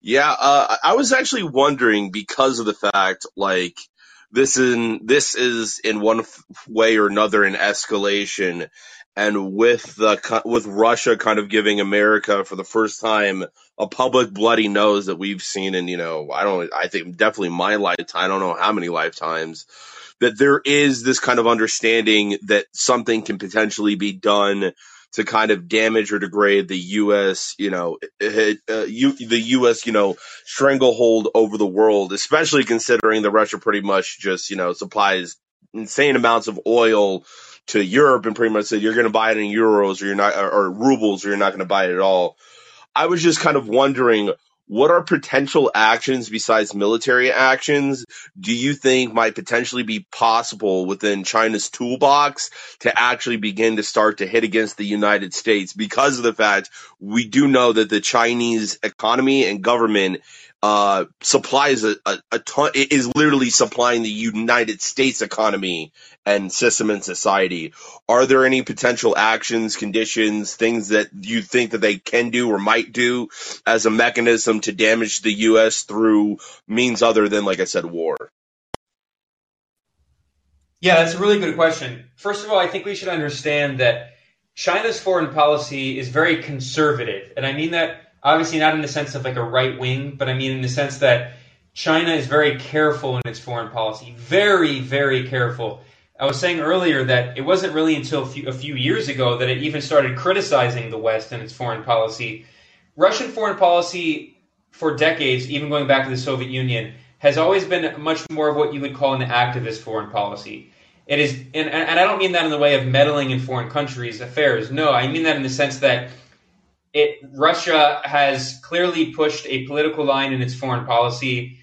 yeah, uh, I was actually wondering because of the fact, like, this in this is in one way or another an escalation, and with the with Russia kind of giving America for the first time a public bloody nose that we've seen in you know I don't I think definitely my lifetime I don't know how many lifetimes that there is this kind of understanding that something can potentially be done to kind of damage or degrade the U.S. You know, uh, the U.S. You know stranglehold over the world, especially considering that Russia pretty much just you know supplies insane amounts of oil to Europe and pretty much said you're going to buy it in euros or you're not or, or rubles or you're not going to buy it at all. I was just kind of wondering what are potential actions besides military actions do you think might potentially be possible within China's toolbox to actually begin to start to hit against the United States? Because of the fact we do know that the Chinese economy and government uh, supplies a, a, a ton, is literally supplying the United States economy and system and society. Are there any potential actions, conditions, things that you think that they can do or might do as a mechanism to damage the U.S. through means other than, like I said, war? Yeah, that's a really good question. First of all, I think we should understand that China's foreign policy is very conservative. And I mean that obviously not in the sense of like a right wing, but I mean in the sense that China is very careful in its foreign policy. Very, very careful. I was saying earlier that it wasn't really until a few, a few years ago that it even started criticizing the West and its foreign policy. Russian foreign policy for decades, even going back to the Soviet Union, has always been much more of what you would call an activist foreign policy. It is, and, and I don't mean that in the way of meddling in foreign countries' affairs. No, I mean that in the sense that it, Russia has clearly pushed a political line in its foreign policy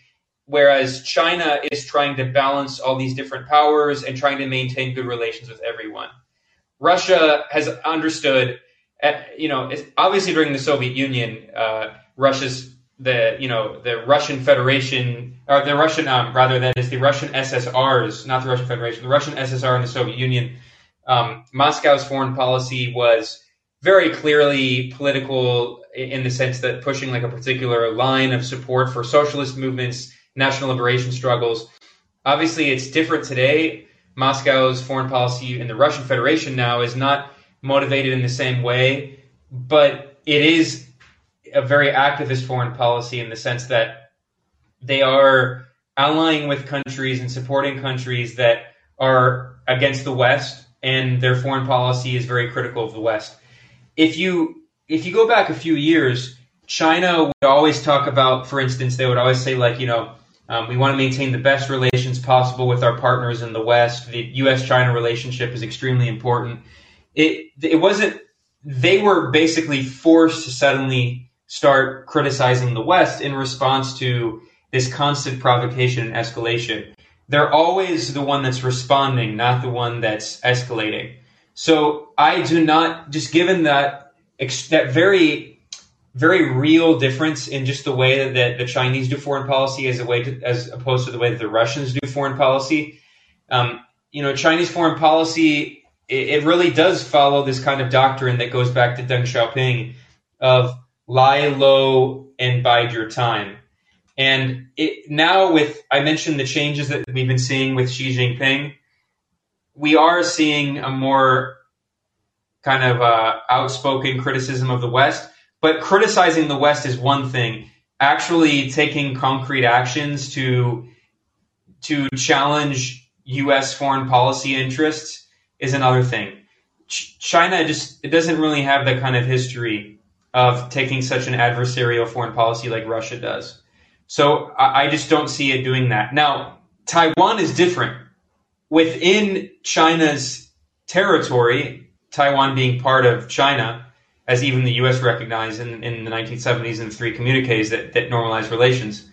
whereas China is trying to balance all these different powers and trying to maintain good relations with everyone. Russia has understood, at, uh, you know, obviously during the Soviet Union, uh, Russia's the you know the Russian Federation or the Russian um, rather that is the Russian SSRs, not the Russian Federation, the Russian SSR and the Soviet Union. Um, Moscow's foreign policy was very clearly political in the sense that pushing like a particular line of support for socialist movements national liberation struggles. Obviously, it's different today. Moscow's foreign policy in the Russian Federation now is not motivated in the same way, but it is a very activist foreign policy in the sense that they are allying with countries and supporting countries that are against the West, and their foreign policy is very critical of the West. If you if you go back a few years, China would always talk about, for instance, they would always say like, you know, um, we want to maintain the best relations possible with our partners in the West. The U.S.-China relationship is extremely important. It it wasn't. They were basically forced to suddenly start criticizing the West in response to this constant provocation and escalation. They're always the one that's responding, not the one that's escalating. So I do not just given that that very very real difference in just the way that the Chinese do foreign policy as a way to, as opposed to the way that the Russians do foreign policy. Um, you know, Chinese foreign policy it, it, really does follow this kind of doctrine that goes back to Deng Xiaoping of lie low and bide your time. And it, now with I mentioned the changes that we've been seeing with Xi Jinping, we are seeing a more kind of uh, outspoken criticism of the West but criticizing the West is one thing. Actually taking concrete actions to to challenge U.S. foreign policy interests is another thing. Ch- China just it doesn't really have that kind of history of taking such an adversarial foreign policy like Russia does. So I, I just don't see it doing that. Now Taiwan is different. Within China's territory, Taiwan being part of China, as even the U.S. recognized in, in the 1970s in the three communiques that, that normalized relations.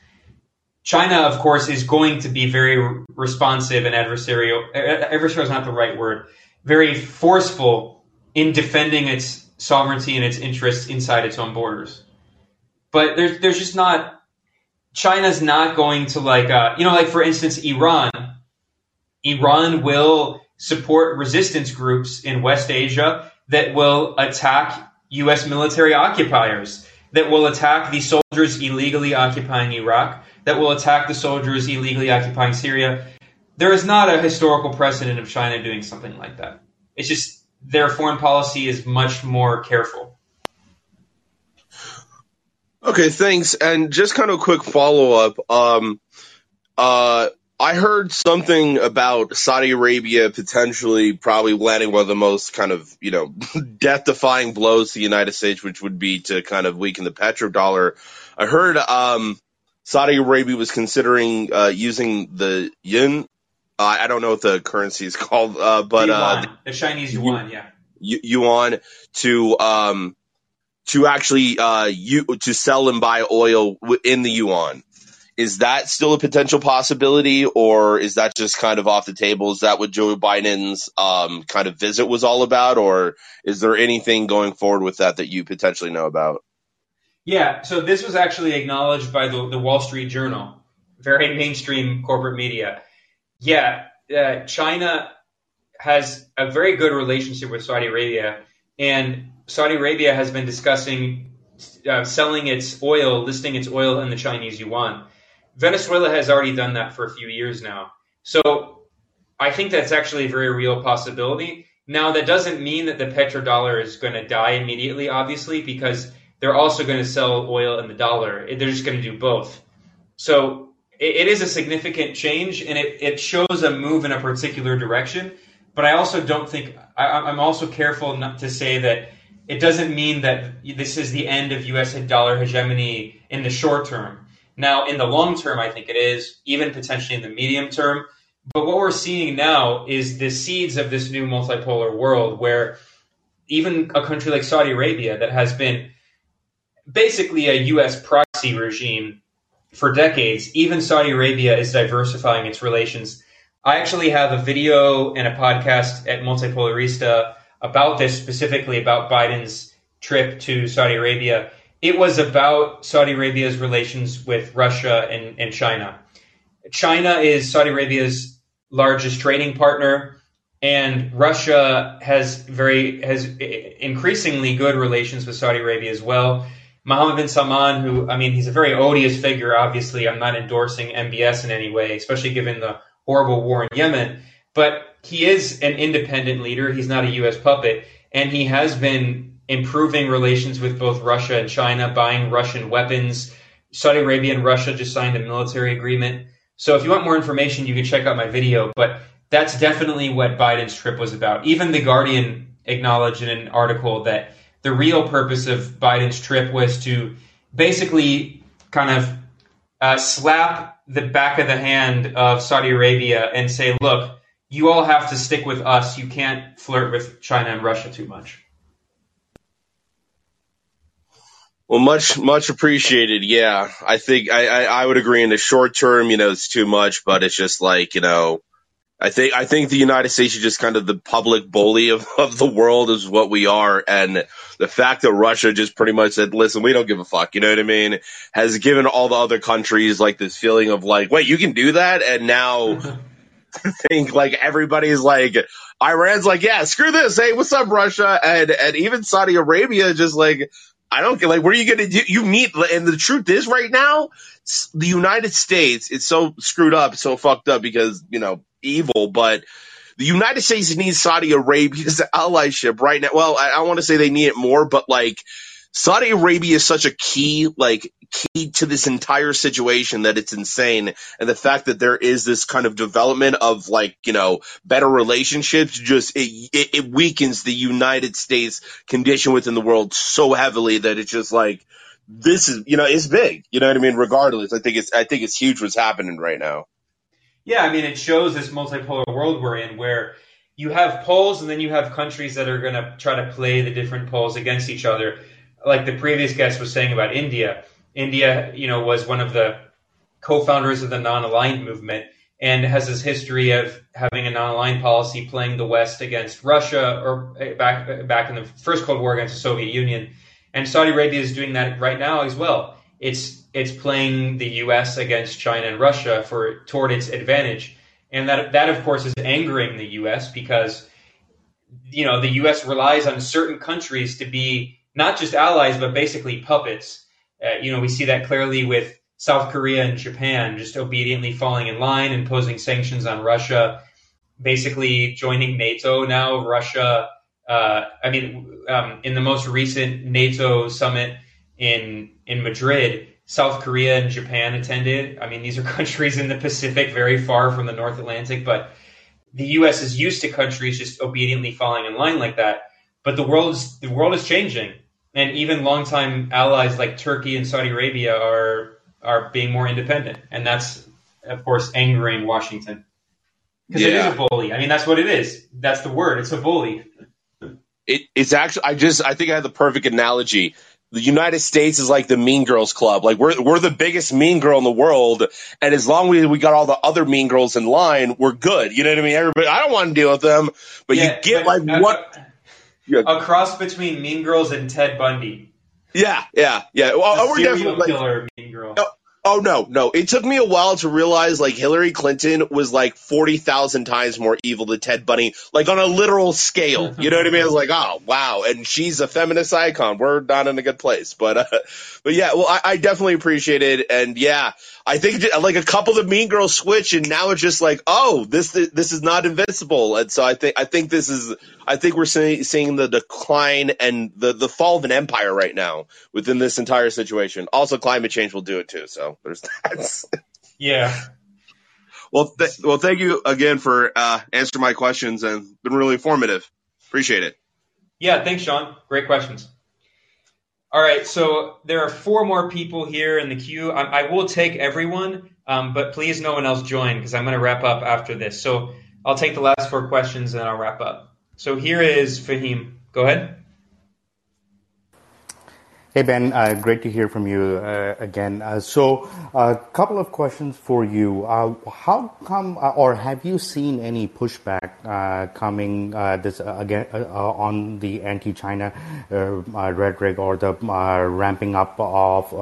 China, of course, is going to be very responsive and adversarial. Adversarial is not the right word. Very forceful in defending its sovereignty and its interests inside its own borders. But there's there's just not. China's not going to like uh, you know like for instance Iran. Iran will support resistance groups in West Asia that will attack U.S. military occupiers that will attack the soldiers illegally occupying Iraq, that will attack the soldiers illegally occupying Syria. There is not a historical precedent of China doing something like that. It's just their foreign policy is much more careful. Okay, thanks. And just kind of a quick follow up. Um, uh, I heard something about Saudi Arabia potentially probably landing one of the most kind of, you know, death defying blows to the United States, which would be to kind of weaken the petrodollar. I heard um, Saudi Arabia was considering uh, using the yen. Uh, I don't know what the currency is called, uh, but the, uh, the Chinese yuan, yeah, yuan to um, to actually uh, you to sell and buy oil in the yuan. Is that still a potential possibility, or is that just kind of off the table? Is that what Joe Biden's um, kind of visit was all about, or is there anything going forward with that that you potentially know about? Yeah, so this was actually acknowledged by the, the Wall Street Journal, very mainstream corporate media. Yeah, uh, China has a very good relationship with Saudi Arabia, and Saudi Arabia has been discussing uh, selling its oil, listing its oil in the Chinese yuan. Venezuela has already done that for a few years now. So I think that's actually a very real possibility. Now, that doesn't mean that the petrodollar is going to die immediately, obviously, because they're also going to sell oil in the dollar. They're just going to do both. So it, is a significant change, and it, it shows a move in a particular direction. But I also don't think I, I'm also careful not to say that it doesn't mean that this is the end of U.S. dollar hegemony in the short term. Now, in the long term, I think it is, even potentially in the medium term. But what we're seeing now is the seeds of this new multipolar world where even a country like Saudi Arabia that has been basically a U.S. proxy regime for decades, even Saudi Arabia is diversifying its relations. I actually have a video and a podcast at Multipolarista about this specifically about Biden's trip to Saudi Arabia. It was about Saudi Arabia's relations with Russia and, and China. China is Saudi Arabia's largest trading partner, and Russia has very has increasingly good relations with Saudi Arabia as well. Mohammed bin Salman, who, I mean, he's a very odious figure, obviously. I'm not endorsing MBS in any way, especially given the horrible war in Yemen. But he is an independent leader. He's not a U.S. puppet. And he has been improving relations with both Russia and China, buying Russian weapons. Saudi Arabia and Russia just signed a military agreement. So if you want more information, you can check out my video. But that's definitely what Biden's trip was about. Even The Guardian acknowledged in an article that the real purpose of Biden's trip was to basically kind of uh, slap the back of the hand of Saudi Arabia and say, look, you all have to stick with us. You can't flirt with China and Russia too much. Well, much much appreciated. Yeah, I think I, I, I would agree. In the short term, you know, it's too much, but it's just like you know, I think I think the United States is just kind of the public bully of, of the world is what we are, and the fact that Russia just pretty much said, "Listen, we don't give a fuck," you know what I mean, has given all the other countries like this feeling of like, "Wait, you can do that," and now think like everybody's like, Iran's like, "Yeah, screw this, hey, what's up, Russia?" and and even Saudi Arabia just like. I don't get like what are you gonna do? You meet and the truth is right now, the United States it's so screwed up, so fucked up because you know evil, but the United States needs Saudi Arabia's allyship right now. Well, I, I want to say they need it more, but like Saudi Arabia is such a key, like key to this entire situation that it's insane. And the fact that there is this kind of development of like, you know, better relationships just, it, it, it weakens the United States condition within the world so heavily that it's just like, this is, you know, it's big. You know what I mean? Regardless, I think it's, I think it's huge what's happening right now. Yeah, I mean, it shows this multipolar world we're in where you have poles and then you have countries that are going to try to play the different poles against each other. Like the previous guest was saying about India. India, you know, was one of the co-founders of the non-aligned movement and has this history of having a non-aligned policy playing the West against Russia or back back in the first Cold War against the Soviet Union. And Saudi Arabia is doing that right now as well. It's it's playing the U.S. against China and Russia for toward its advantage, and that that of course is angering the U.S. because you know the U.S. relies on certain countries to be not just allies but basically puppets. Uh, you know we see that clearly with South Korea and Japan just obediently falling in line, imposing sanctions on Russia, basically joining NATO now. Russia, uh, I mean, um, in the most recent NATO summit in in Madrid, South Korea and Japan attended. I mean, these are countries in the Pacific, very far from the North Atlantic, but the U.S. is used to countries just obediently falling in line like that. But the world is the world is changing, and even longtime allies like Turkey and Saudi Arabia are are being more independent, and that's of course angering Washington because yeah. it is a bully. I mean, that's what it is. That's the word. It's a bully. It, it's actually. I just. I think I had the perfect analogy the United States is like the Mean Girls Club. Like we're we're the biggest Mean Girl in the world, and as long as we got all the other Mean Girls in line, we're good. You know what I mean? Everybody, I don't want to deal with them, but yeah, you get but, like uh, what a cross between Mean Girls and Ted Bundy. Yeah, yeah, yeah. Well, we're definitely killer like, Mean Girl. Oh, Oh no, no. It took me a while to realize like Hillary Clinton was like 40,000 times more evil than Ted Bundy, like on a literal scale. You know what I mean? I was like, oh wow. And she's a feminist icon. We're not in a good place. But, uh, but yeah, well, I, I definitely appreciate it. And yeah, I think like a couple of the Mean Girls switch, and now it's just like, oh, this this is not invincible. And so I think I think this is I think we're seeing, seeing the decline and the the fall of an empire right now within this entire situation. Also, climate change will do it too. So there's that. yeah. Well, th- well, thank you again for uh, answering my questions and been really informative. Appreciate it. Yeah, thanks, Sean. Great questions. All right, so there are four more people here in the queue. I, I will take everyone, um, but please no one else join because I'm going to wrap up after this. So I'll take the last four questions and I'll wrap up. So here is Fahim. Go ahead. Hey, Ben, uh, great to hear from you uh, again. Uh, so, a couple of questions for you. Uh, how come, uh, or have you seen any pushback uh, coming this again on the anti-China rhetoric or the ramping up of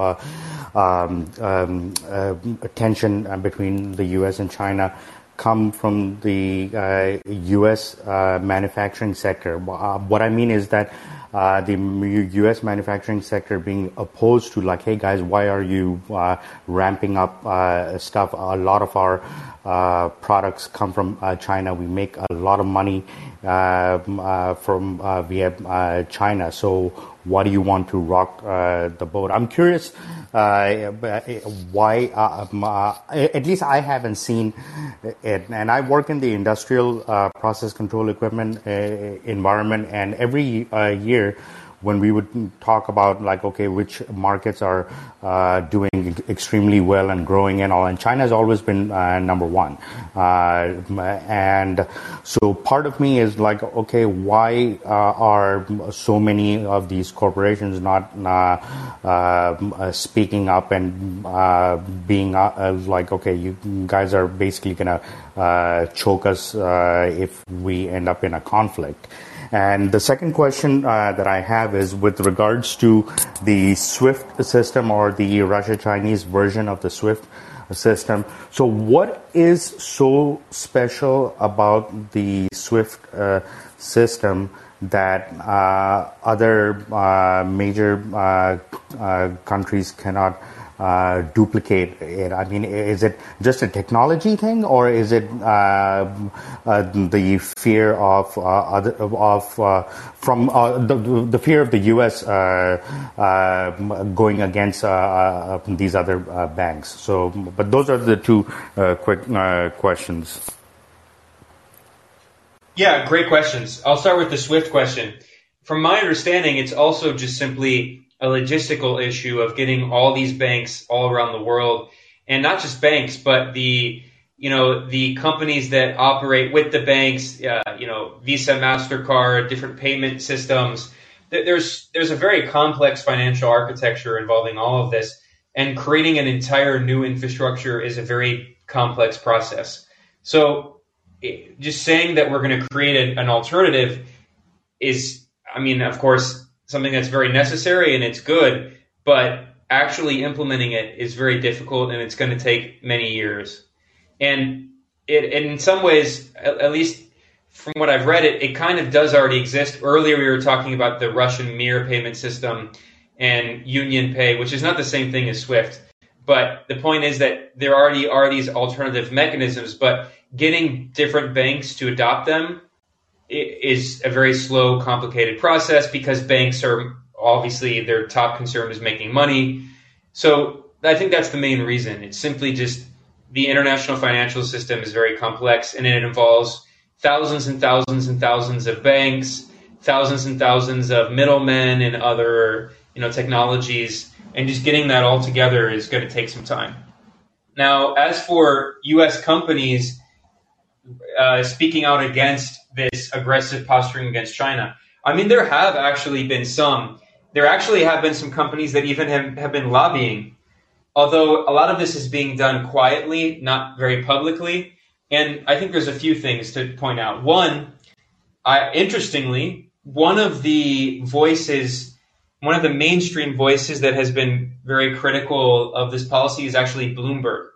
um, um, tension between the U.S. and China? come from the uh, U.S. Uh, manufacturing sector. Uh, what I mean is that uh, the U.S. manufacturing sector being opposed to like, hey guys, why are you uh, ramping up uh, stuff? A lot of our uh, products come from uh, China. We make a lot of money from via China. So why do you want to rock uh, the boat? I'm curious uh, why. Um, at least I haven't seen it, and I work in the industrial process control equipment environment, and every year when we would talk about like okay which markets are uh, doing extremely well and growing and all and china has always been uh, number one. Uh, and so part of me is like okay why uh, are so many of these corporations not uh, uh, speaking up and being like okay you guys are basically gonna choke us if we end up in a conflict and the second question uh, that I have is with regards to the SWIFT system or the Russia Chinese version of the SWIFT system. So, what is so special about the SWIFT uh, system that uh, other uh, major uh, uh, countries cannot? Uh, duplicate it? I mean, is it just a technology thing, or is it uh, uh, the fear of uh, other of uh, from uh, the, the fear of the U.S. going against these other banks? So, but those are the two quick questions. Yeah, great questions. I'll start with the Swift question. From my understanding, it's also just simply a logistical issue of getting all these banks all around the world, and not just banks, but the you know the companies that operate with the banks, uh, you know Visa, Mastercard, different payment systems. There's there's a very complex financial architecture involving all of this, and creating an entire new infrastructure is a very complex process. So, just saying that we're going to create an alternative is, I mean, of course, something that's very necessary and it's good, but actually implementing it is very difficult and it's going to take many years. And it, in some ways, at, at least from what I've read, it, it kind of does already exist. Earlier, we were talking about the Russian Mir payment system and UnionPay, which is not the same thing as SWIFT. But the point is that there already are these alternative mechanisms, but getting different banks to adopt them is a very slow, complicated process because banks are obviously their top concern is making money. So I think that's the main reason. It's simply just the international financial system is very complex and it involves thousands and thousands and thousands of banks, thousands and thousands of middlemen and other you know technologies, and just getting that all together is going to take some time. Now, as for U.S. companies uh, speaking out against this aggressive posturing against China. I mean, there have actually been some. there actually have been some companies that even have, have been lobbying, although a lot of this is being done quietly, not very publicly. And I think there's a few things to point out. One, I, interestingly, one of the voices, one of the mainstream voices that has been very critical of this policy is actually Bloomberg.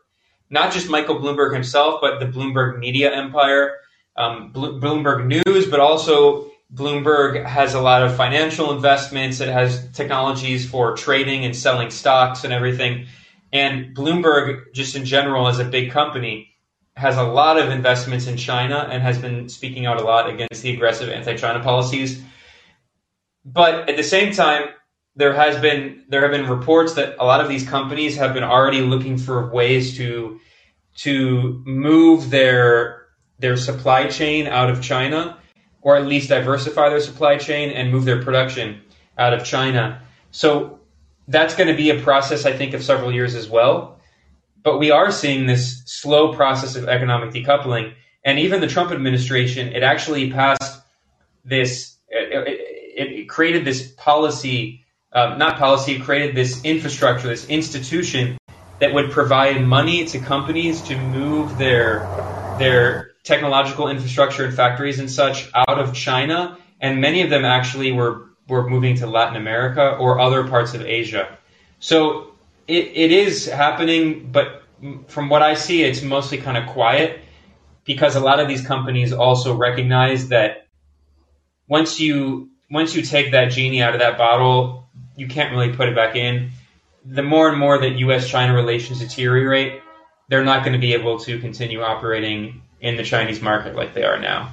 Not just Michael Bloomberg himself, but the Bloomberg media empire, um, Bloomberg News, but also Bloomberg has a lot of financial investments. It has technologies for trading and selling stocks and everything. And Bloomberg, just in general, as a big company, has a lot of investments in China and has been speaking out a lot against the aggressive anti-China policies. But at the same time, there has been there have been reports that a lot of these companies have been already looking for ways to to move their their supply chain out of China or at least diversify their supply chain and move their production out of China. So that's going to be a process I think of several years as well. But we are seeing this slow process of economic decoupling. And even the Trump administration, it actually passed this, it, it, it created this policy, uh, not policy, created this infrastructure, this institution that would provide money to companies to move their, their technological infrastructure and factories and such out of China. And many of them actually were, were moving to Latin America or other parts of Asia. So it, it is happening, but from what I see, it's mostly kind of quiet because a lot of these companies also recognize that once you once you take that genie out of that bottle, you can't really put it back in. The more and more that U.S. China relations deteriorate, they're not going to be able to continue operating in the Chinese market like they are now.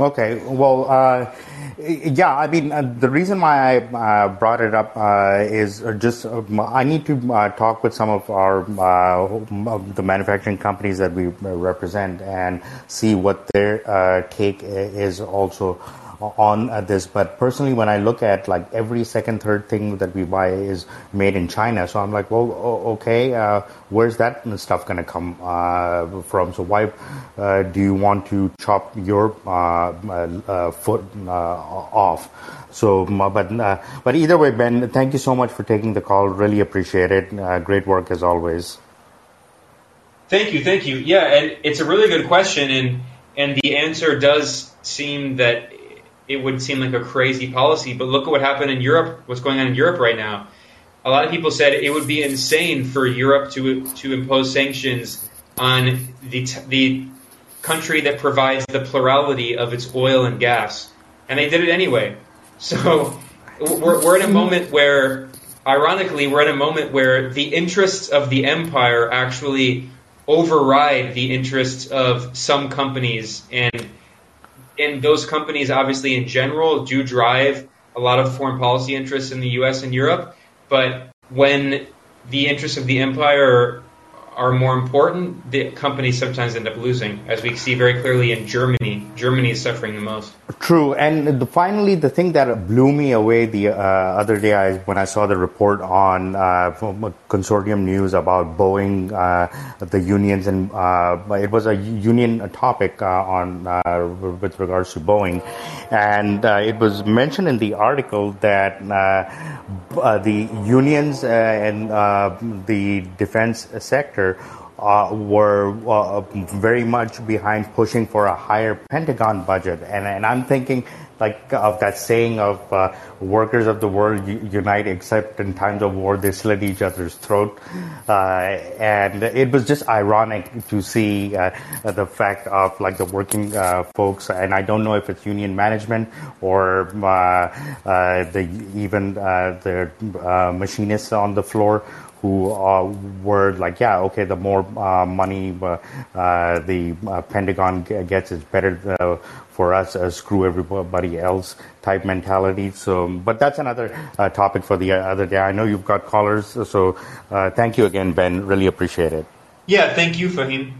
Okay, well, uh, yeah, I mean, uh, the reason why I uh, brought it up uh, is just um, I need to uh, talk with some of our uh, the manufacturing companies that we represent and see what their take is also on uh, this, but personally, when I look at like every second, third thing that we buy is made in China, so I'm like, well, okay, uh, where's that stuff going to come uh, from? So why uh, do you want to chop your uh, uh, foot off? So, but but either way, Ben, thank you so much for taking the call. Really appreciate it. great work as always. Thank you, thank you. Yeah, and it's a really good question, and and the answer does seem that it would seem like a crazy policy. But look at what happened in Europe. What's going on in Europe right now? A lot of people said it would be insane for Europe to to impose sanctions on the the country that provides the plurality of its oil and gas, and they did it anyway. So we're, we're in a moment where, ironically, we're in a moment where the interests of the empire actually override the interests of some companies and and those companies, obviously, in general, do drive a lot of foreign policy interests in the U.S. and Europe. But when the interests of the empire are more important, the companies sometimes end up losing, as we see very clearly in Germany. Germany is suffering the most. True, and the, finally, the thing that blew me away the uh, other day I, when I saw the report on uh, Consortium News about Boeing, uh, the unions, and uh, it was a union topic uh, on uh, with regards to Boeing, and it was mentioned in the article that the unions and the defense sector uh, were uh, very much behind pushing for a higher Pentagon budget. And, and I'm thinking like of that saying of uh, workers of the world unite except in times of war they slit each other's throat uh, and it was just ironic to see uh, the fact of like the working uh, folks and i don't know if it's union management or the even the machinists on the floor who uh, were like, yeah, okay, the more uh, money uh, uh the uh, Pentagon gets is better for us, screw everybody else type mentality. So, but that's another topic for the other day. I know you've got callers, so thank you again, Ben. Really appreciate it. Yeah, thank you, Fahim.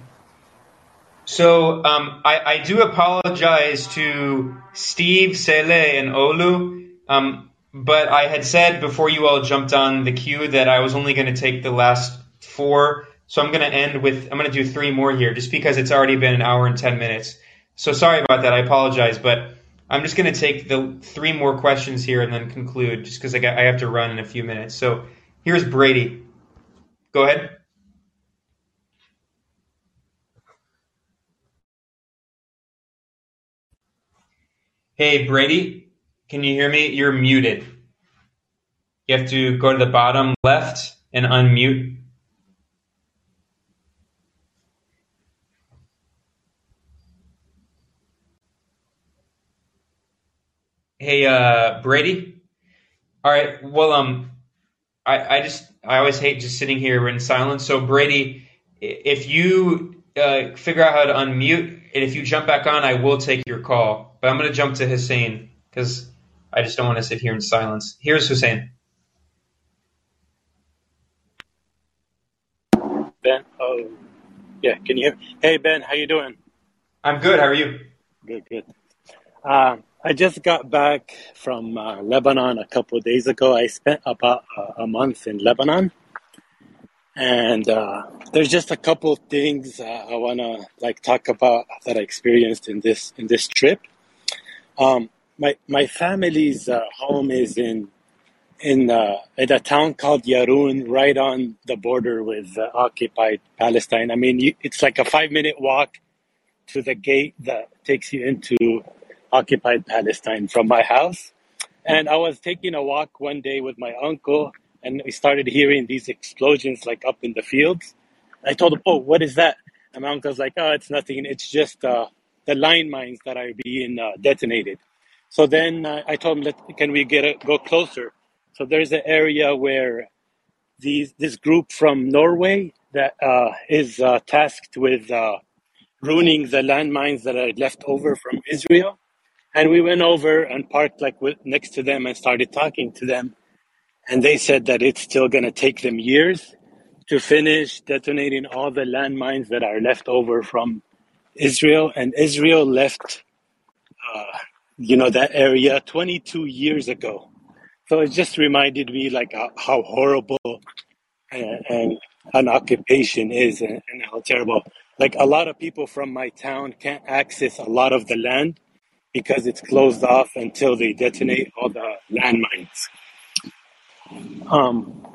So um, I, I, do apologize to Steve, Sele, and Olu. Um, but I had said before you all jumped on the queue that I was only going to take the last four. So I'm going to end with, I'm going to do three more here just because it's already been an hour and 10 minutes. So sorry about that. I apologize. But I'm just going to take the three more questions here and then conclude, just because I, I have to run in a few minutes. So here's Brady. Go ahead. Hey, Brady, can you hear me? You're muted. You have to go to the bottom left and unmute. Hey, uh, Brady. All right. Well, um, I, I just I always hate just sitting here in silence. So Brady, if you uh, figure out how to unmute, and if you jump back on, I will take your call. But I'm going to jump to Hussein because I just don't want to sit here in silence. Here's Hussein. Ben, oh, yeah, can you hear? Hey, Ben, how you doing? I'm good. How are you? Good, good. Uh, I just got back from uh, Lebanon a couple of days ago. I spent about uh, a month in Lebanon, and uh, there's just a couple of things uh, I wanna like talk about that I experienced in this in this trip. Um, my my family's uh, home is in in uh, in a town called Yaroun, right on the border with uh, occupied Palestine. I mean, you, it's like a five minute walk to the gate that takes you into occupied Palestine from my house. And I was taking a walk one day with my uncle, and we started hearing these explosions like up in the fields. I told him, "Oh, what is that?" And my uncle's like, "Oh, it's nothing. It's just uh, the line mines that are being uh, detonated." So then uh, I told him, Let, "Can we get a, go closer?" So there's an area where these this group from Norway that uh, is uh, tasked with uh, ruining the landmines that are left over from Israel. And we went over and parked like with, next to them and started talking to them. And they said that it's still going to take them years to finish detonating all the landmines that are left over from Israel. And Israel left, uh, you know, that area 22 years ago. So it just reminded me like uh, how horrible and, and an occupation is and, and how terrible. Like a lot of people from my town can't access a lot of the land because it's closed off until they detonate all the landmines. Um,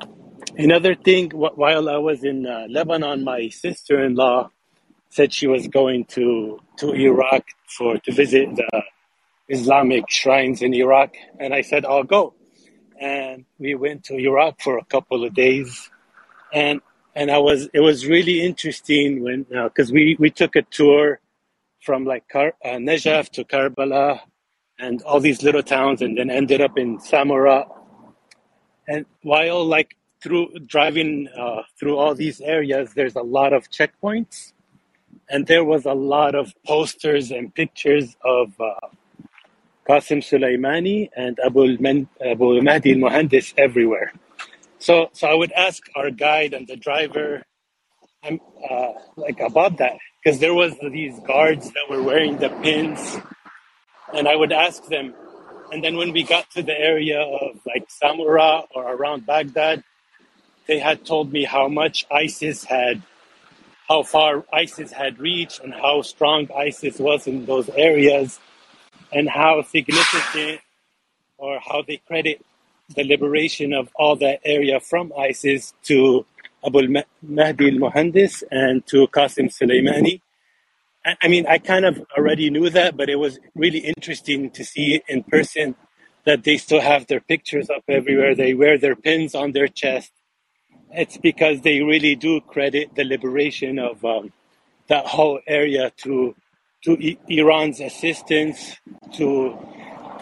another thing, wh- while I was in uh, Lebanon, my sister-in-law said she was going to to Iraq for to visit the Islamic shrines in Iraq, and I said I'll go. And we went to Iraq for a couple of days, and and I was it was really interesting when because we we took a tour from like Kar- uh, Najaf to Karbala and all these little towns, and then ended up in Samarra. And while like through driving uh, through all these areas, there's a lot of checkpoints, and there was a lot of posters and pictures of uh, Qasim Soleimani and Abu, Abu Mahdi al-Muhandis everywhere. So, so I would ask our guide and the driver, um, uh, like about that, because there was these guards that were wearing the pins, and I would ask them. And then when we got to the area of like Samarra or around Baghdad, they had told me how much ISIS had, how far ISIS had reached, and how strong ISIS was in those areas, and how significant or how they credit the liberation of all that area from ISIS to Abu Mahdi al-Muhandis and to Qasim Soleimani. I I mean, I kind of already knew that, but it was really interesting to see in person that they still have their pictures up everywhere. They wear their pins on their chest. It's because they really do credit the liberation of um, that whole area to to I- Iran's assistance to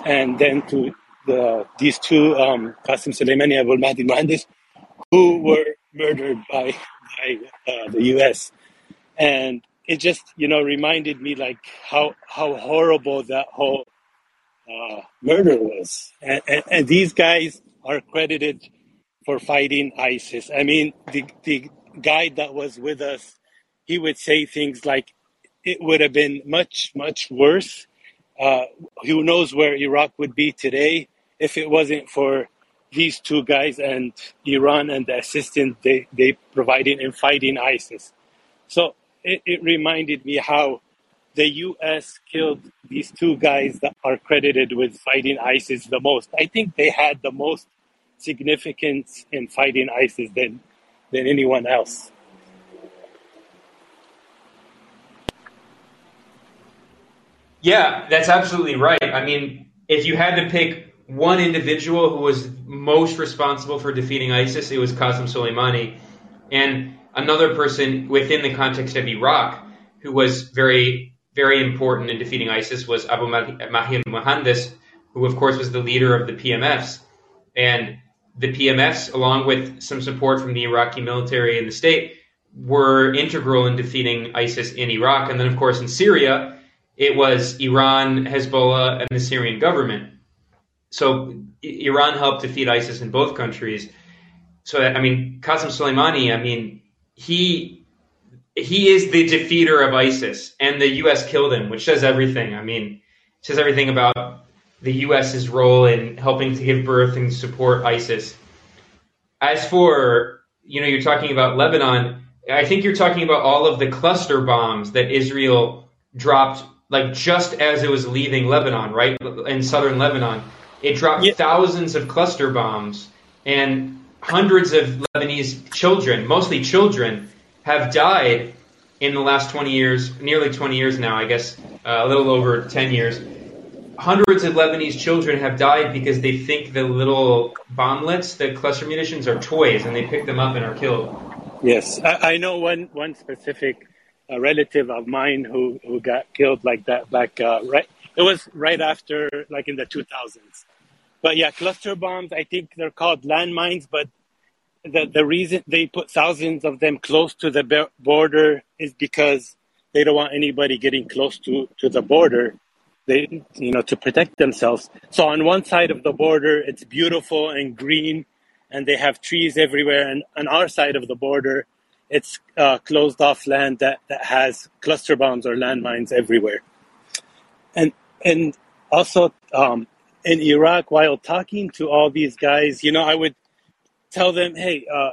and then to the these two um, Qasim Soleimani and Mahdi Muhandis who were murdered by by uh, the U.S. and it just you know reminded me like how how horrible that whole uh, murder was and, and, and these guys are credited for fighting ISIS. I mean the the guy that was with us he would say things like it would have been much much worse uh, who knows where Iraq would be today if it wasn't for these two guys and Iran and the assistance they, they provided in fighting ISIS. So it, it reminded me how the U.S. killed these two guys that are credited with fighting ISIS the most. I think they had the most significance in fighting ISIS than than anyone else. Yeah, that's absolutely right. I mean, if you had to pick one individual who was most responsible for defeating ISIS, it was Qasem Soleimani. And another person within the context of Iraq who was very, very important in defeating ISIS was Abu Mahdi Mohandes, who of course was the leader of the PMFs. And the PMFs, along with some support from the Iraqi military and the state, were integral in defeating ISIS in Iraq. And then, of course, in Syria, it was Iran, Hezbollah, and the Syrian government. So Iran helped defeat ISIS in both countries. So I mean, Qasem Soleimani, I mean, he he is the defeater of ISIS, and the U.S. killed him, which says everything. I mean, says everything about the U.S.'s role in helping to give birth and support ISIS. As for you know, you're talking about Lebanon. I think you're talking about all of the cluster bombs that Israel dropped like just as it was leaving Lebanon, right in southern Lebanon, it dropped yeah. thousands of cluster bombs, and hundreds of Lebanese children, mostly children, have died in the last 20 years, nearly 20 years now, I guess, uh, a little over 10 years. Hundreds of Lebanese children have died because they think the little bomblets, the cluster munitions, are toys, and they pick them up and are killed. Yes, I, I know one one specific a relative of mine who who got killed like that back uh, right. It was right after like in the 2000s. But yeah, cluster bombs. I think they're called landmines. But the the reason they put thousands of them close to the border is because they don't want anybody getting close to to the border. They you know to protect themselves. So on one side of the border, it's beautiful and green, and they have trees everywhere. And on our side of the border, it's uh, closed off land that, that has cluster bombs or landmines everywhere. And and also um, in Iraq, while talking to all these guys, you know, I would tell them, hey, uh,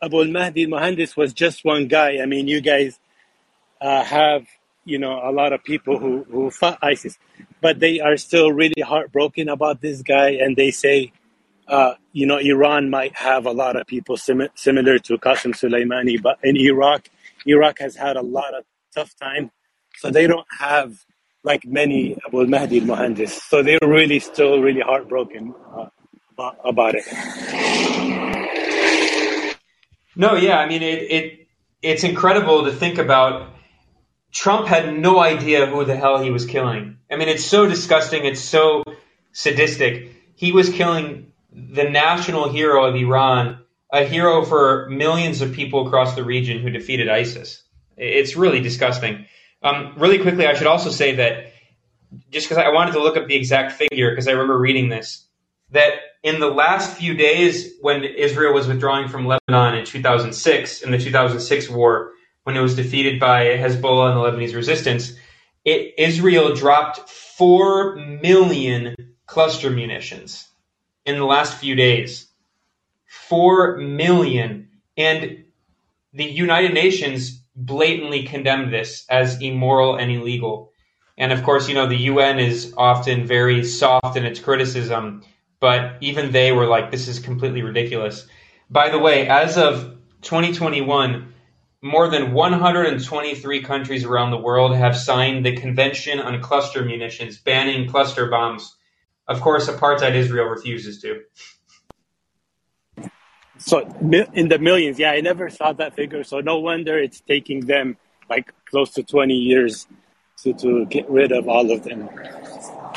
Abu al-Mahdi al-Muhandis was just one guy. I mean, you guys uh, have, you know, a lot of people who, who fought ISIS, but they are still really heartbroken about this guy. And they say, uh, you know, Iran might have a lot of people sim- similar to Qasem Soleimani, but in Iraq, Iraq has had a lot of tough time. So they don't have like many Abu Mahdi al-Muhandis. So they're really still really heartbroken uh, about it. No, yeah, I mean it, it it's incredible to think about Trump had no idea who the hell he was killing. I mean, it's so disgusting, it's so sadistic. He was killing the national hero of Iran, a hero for millions of people across the region who defeated ISIS. It's really disgusting. Um, really quickly, I should also say that just because I wanted to look up the exact figure because I remember reading this, that in the last few days when Israel was withdrawing from Lebanon in 2006, in the 2006 war, when it was defeated by Hezbollah and the Lebanese resistance, it, Israel dropped 4 million cluster munitions in the last few days. Four million. And the United Nations blatantly condemned this as immoral and illegal. And of course, you know, the UN is often very soft in its criticism, but even they were like, this is completely ridiculous. By the way, as of 2021, more than 123 countries around the world have signed the Convention on Cluster Munitions, banning cluster bombs of course, apartheid Israel refuses to. So in the millions, yeah, I never saw that figure. So no wonder it's taking them like close to 20 years to, to get rid of all of them.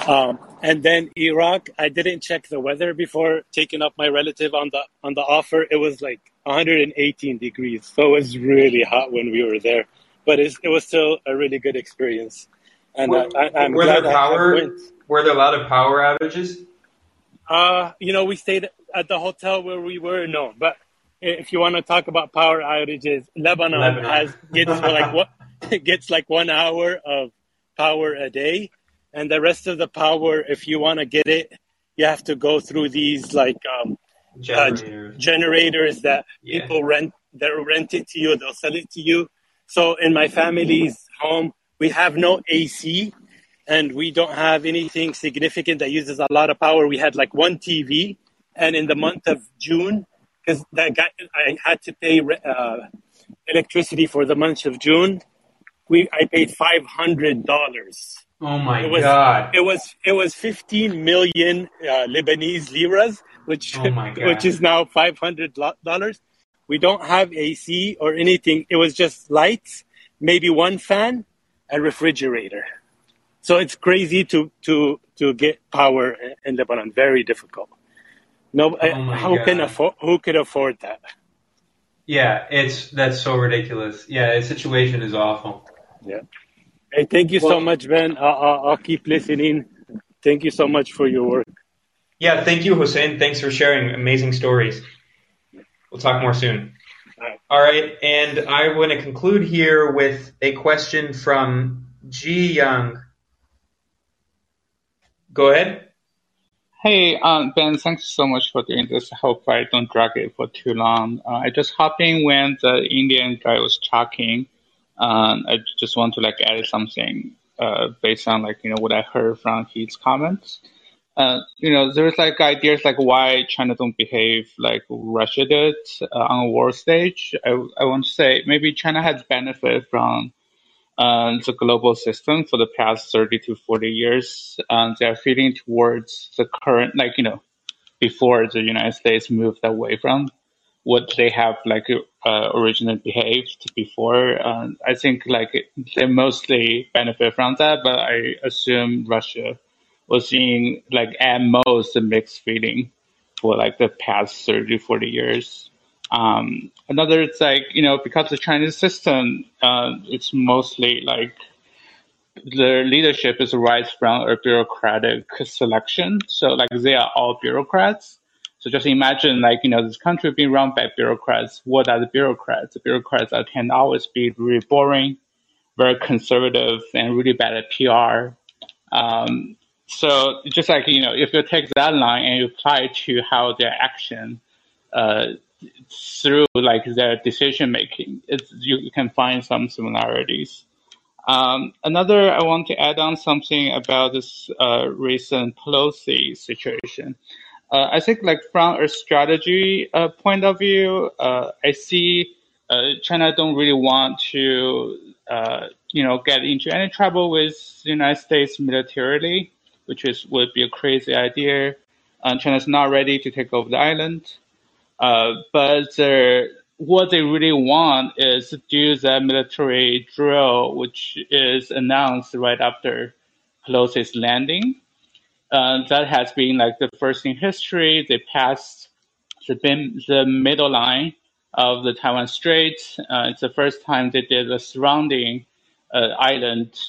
Um, and then Iraq, I didn't check the weather before taking up my relative on the on the offer. It was like 118 degrees, so it was really hot when we were there. But it was still a really good experience. And were, I, am glad there power, I went. Were there a lot of power outages? Uh, you know, we stayed at the hotel where we were. No, but if you want to talk about power outages, Lebanon, Lebanon. has gets like what gets like one hour of power a day, and the rest of the power, if you want to get it, you have to go through these like um, generators. Uh, generators that yeah. people rent. They'll rent it to you. They'll sell it to you. So in my family's home, we have no AC and we don't have anything significant that uses a lot of power. We had like one TV, and in the month of June, because that guy, I had to pay uh, electricity for the month of June. We I paid five hundred dollars. Oh my it was, god! It was it was fifteen million uh, Lebanese liras, which oh which is now five hundred dollars. We don't have AC or anything. It was just lights, maybe one fan, and refrigerator. So it's crazy to to to get power in Lebanon. Very difficult. No, oh how God. can afford? Who could afford that? Yeah, it's that's so ridiculous. Yeah, the situation is awful. Yeah. Hey, thank you well, so much, Ben. I'll, I'll keep listening. Thank you so much for your work. Yeah, thank you, Hussein. Thanks for sharing amazing stories. We'll talk more soon. All right. All right, and I want to conclude here with a question from Ji Young. Go ahead. Hey, um, Ben, thanks so much for doing this. I hope I don't drag it for too long. Uh, I just hopped in when the Indian guy was talking. Um, I just want to like add something uh, based on like you know what I heard from his comments. Uh, you know, there's like ideas like why China don't behave like Russia did uh, on a world stage. I, I want to say maybe China has benefited from the global system for the past 30 to 40 years. Um, they are feeding towards the current, like, you know, before the United States moved away from what they have like uh, originally behaved before. I think like they mostly benefit from that, but I assume Russia was seeing like at most a mixed feeling for like the past 30, 40 years. Um, another, it's like, you know, because the Chinese system, uh, it's mostly like the leadership is rise from a bureaucratic selection. So like they are all bureaucrats. So just imagine like, you know, this country being run by bureaucrats. What are the bureaucrats? The bureaucrats are, can always be really boring, very conservative and really bad at PR. Um, so just like, you know, if you take that line and you apply it to how their action, uh, through like their decision making, you, you, can find some similarities. Um, another, I want to add on something about this uh, recent Pelosi situation. Uh, I think, like from a strategy uh, point of view, uh, I see uh, China don't really want to, uh, you know, get into any trouble with the United States militarily, which is would be a crazy idea. China's not ready to take over the island. Uh, but uh, what they really want is to do the military drill, which is announced right after Pelosi's landing. Uh, that has been like the first in history. They passed the, the middle line of the Taiwan Strait. Uh, it's the first time they did a surrounding uh, island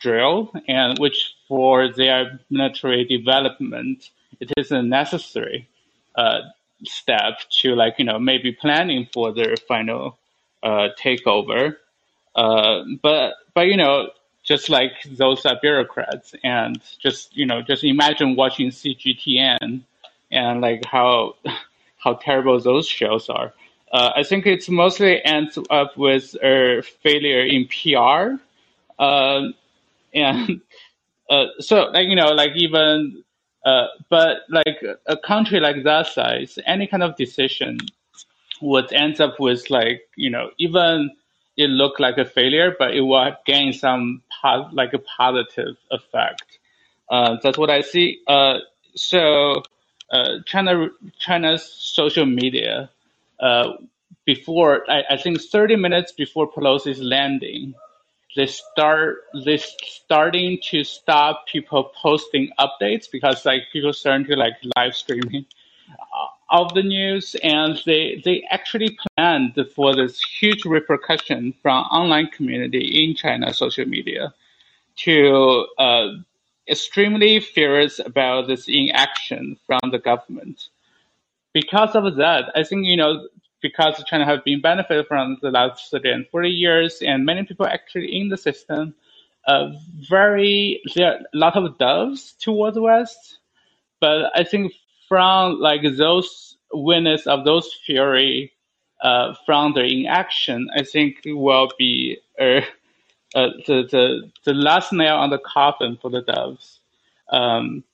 drill, and which for their military development, it isn't necessary. Uh, step to like you know maybe planning for their final uh, takeover. Uh, but but you know just like those are bureaucrats and just you know just imagine watching CGTN and like how how terrible those shows are. Uh, I think it's mostly ends up with a failure in PR, uh, and uh, so like you know like even uh, but like a country like that size, any kind of decision would end up with like you know even it look like a failure, but it will gain some like a positive effect. Uh, that's what I see. Uh, so uh, China China's social media uh, before I, I think 30 minutes before Pelosi's landing, they start they starting to stop people posting updates because like people starting to like live streaming uh, of the news and they they actually planned for this huge repercussion from online community in China social media to uh, extremely furious about this inaction from the government. Because of that, I think you know because China have been benefited from the last 30 and 40 years, and many people actually in the system, uh, very there are a lot of doves towards the West, but I think from like those winners of those fury uh, from the inaction, I think will be a uh, the, the the last nail on the coffin for the doves. Um,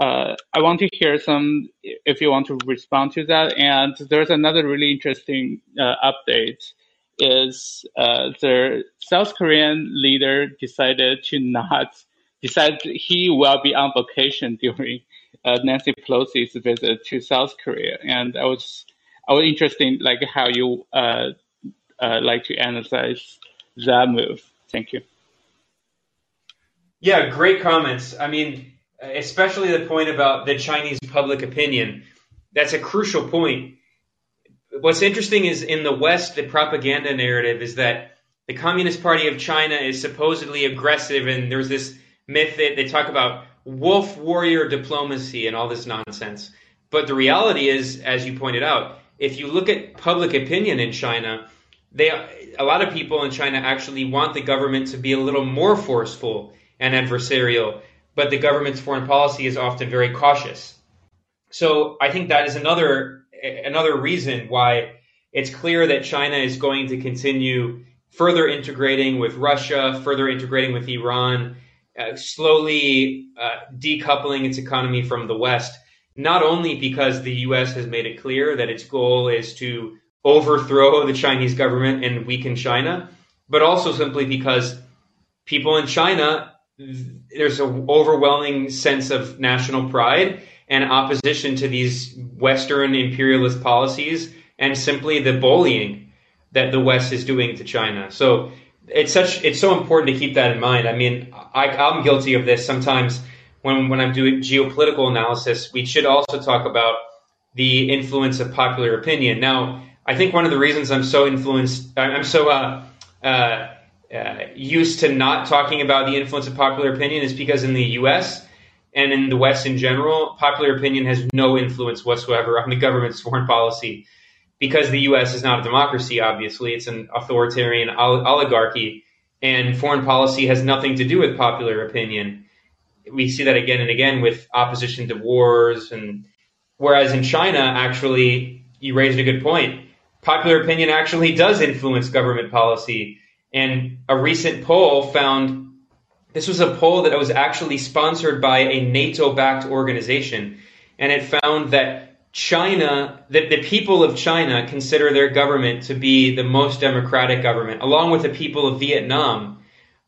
uh, I want to hear some if you want to respond to that. And there's another really interesting uh, update is uh, the South Korean leader decided to not decide he will be on vacation during uh, Nancy Pelosi's visit to South Korea, and I was I was interested in like how you uh, uh, like to analyze that move. Thank you. Yeah, great comments. I mean, especially the point about the Chinese public opinion. That's a crucial point. What's interesting is in the West, the propaganda narrative is that the Communist Party of China is supposedly aggressive, and there's this myth that they talk about wolf warrior diplomacy and all this nonsense. But the reality is, as you pointed out, if you look at public opinion in China, they a lot of people in China actually want the government to be a little more forceful and adversarial, but the government's foreign policy is often very cautious. So I think that is another another reason why it's clear that China is going to continue further integrating with Russia, further integrating with Iran, uh, slowly uh, decoupling its economy from the West, not only because the U.S. has made it clear that its goal is to overthrow the Chinese government and weaken China, but also simply because people in China, there's an overwhelming sense of national pride and opposition to these Western imperialist policies and simply the bullying that the West is doing to China. So it's such it's so important to keep that in mind. I mean, I, I'm guilty of this sometimes when when I'm doing geopolitical analysis. We should also talk about the influence of popular opinion. Now, I think one of the reasons I'm so influenced, I'm so uh, uh, uh, used to not talking about the influence of popular opinion is because in the U.S. and in the West in general, popular opinion has no influence whatsoever on the government's foreign policy because the U.S. is not a democracy. Obviously, it's an authoritarian oligarchy, and foreign policy has nothing to do with popular opinion. We see that again and again with opposition to wars, and whereas in China, actually, you raised a good point. Popular opinion actually does influence government policy, and a recent poll found this was a poll that was actually sponsored by a NATO-backed organization, and it found that China, the, the people of China consider their government to be the most democratic government, along with the people of Vietnam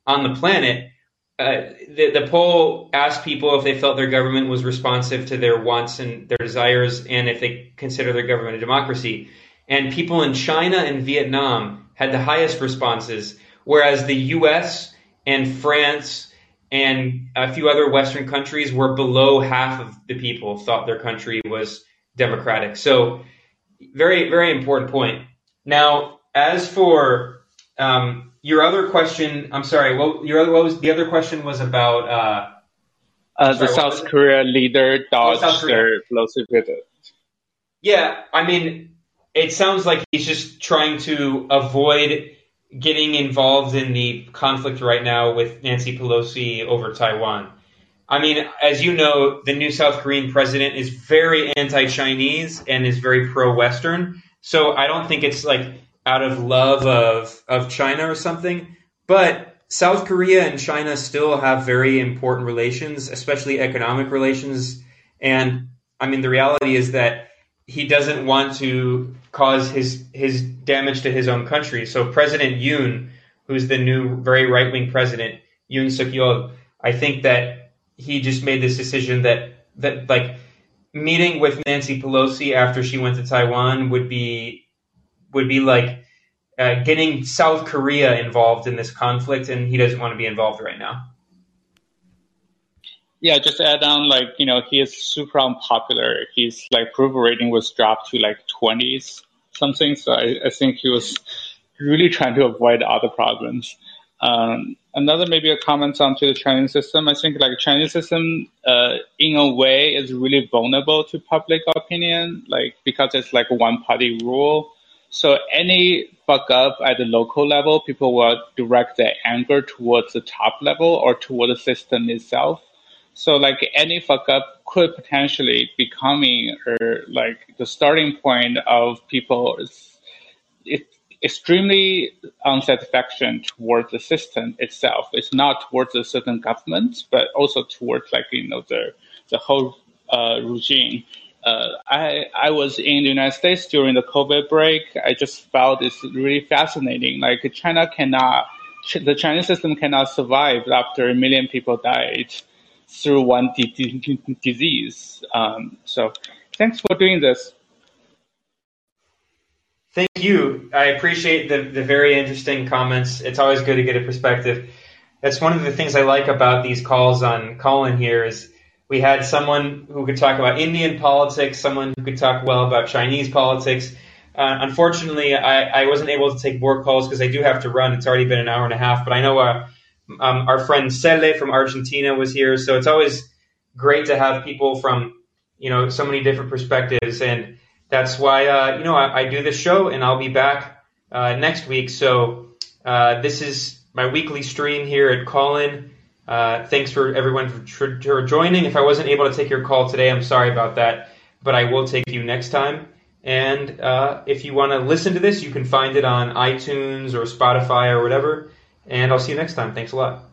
on the planet. Uh, the, the poll asked people if they felt their government was responsive to their wants and their desires, and if they consider their government a democracy. And people in China and Vietnam had the highest responses, whereas the U.S. and France and a few other Western countries were below half of the people thought their country was democratic. So very, very important point. Now, as for um, your other question, I'm sorry. What your other what was the other question was about? Uh, uh, sorry, the South Korea leader dodged oh, their explosive. Yeah, I mean, it sounds like he's just trying to avoid getting involved in the conflict right now with Nancy Pelosi over Taiwan. I mean, as you know, the new South Korean president is very anti-Chinese and is very pro-Western. So I don't think it's like out of love of of China or something. But South Korea and China still have very important relations, especially economic relations. And I mean, the reality is that he doesn't want to cause his his damage to his own country. So President Yoon, who's the new very right wing president, Yoon Suk Yeol, I think that he just made this decision that that like meeting with Nancy Pelosi after she went to Taiwan would be would be like uh, getting South Korea involved in this conflict, and he doesn't want to be involved right now. Yeah, just add on like you know he is super unpopular. His like approval rating was dropped to like twenties something. So I, I think he was really trying to avoid other problems. Um, another maybe a comment onto the Chinese system. I think like Chinese system, uh, in a way, is really vulnerable to public opinion, like because it's like one party rule. So any fuck up at the local level, people will direct their anger towards the top level or toward the system itself. So like any fuck up could potentially becoming or like the starting point of people. It extremely unsatisfaction towards the system itself. It's not towards a certain government, but also towards like you know the the whole uh, regime. Uh, I I was in the United States during the COVID break. I just felt it's really fascinating. Like China cannot, the Chinese system cannot survive after a million people died through one disease. Um, so, thanks for doing this. Thank you. I appreciate the, the very interesting comments. It's always good to get a perspective. That's one of the things I like about these calls on Callin here is we had someone who could talk about Indian politics, someone who could talk well about Chinese politics. Uh, unfortunately, I, I, wasn't able to take more calls because I do have to run. It's already been an hour and a half, but I know uh, um, our friend Cele from Argentina was here, so it's always great to have people from you know so many different perspectives and that's why uh, you know I, I, do this show, and I'll be back uh, next week. So uh, this is my weekly stream here at Callin. Uh, thanks for everyone for, for, joining. If I wasn't able to take your call today, I'm sorry about that, but I will take you next time. And uh, if you want to listen to this, you can find it on iTunes or Spotify or whatever. And I'll see you next time. Thanks a lot.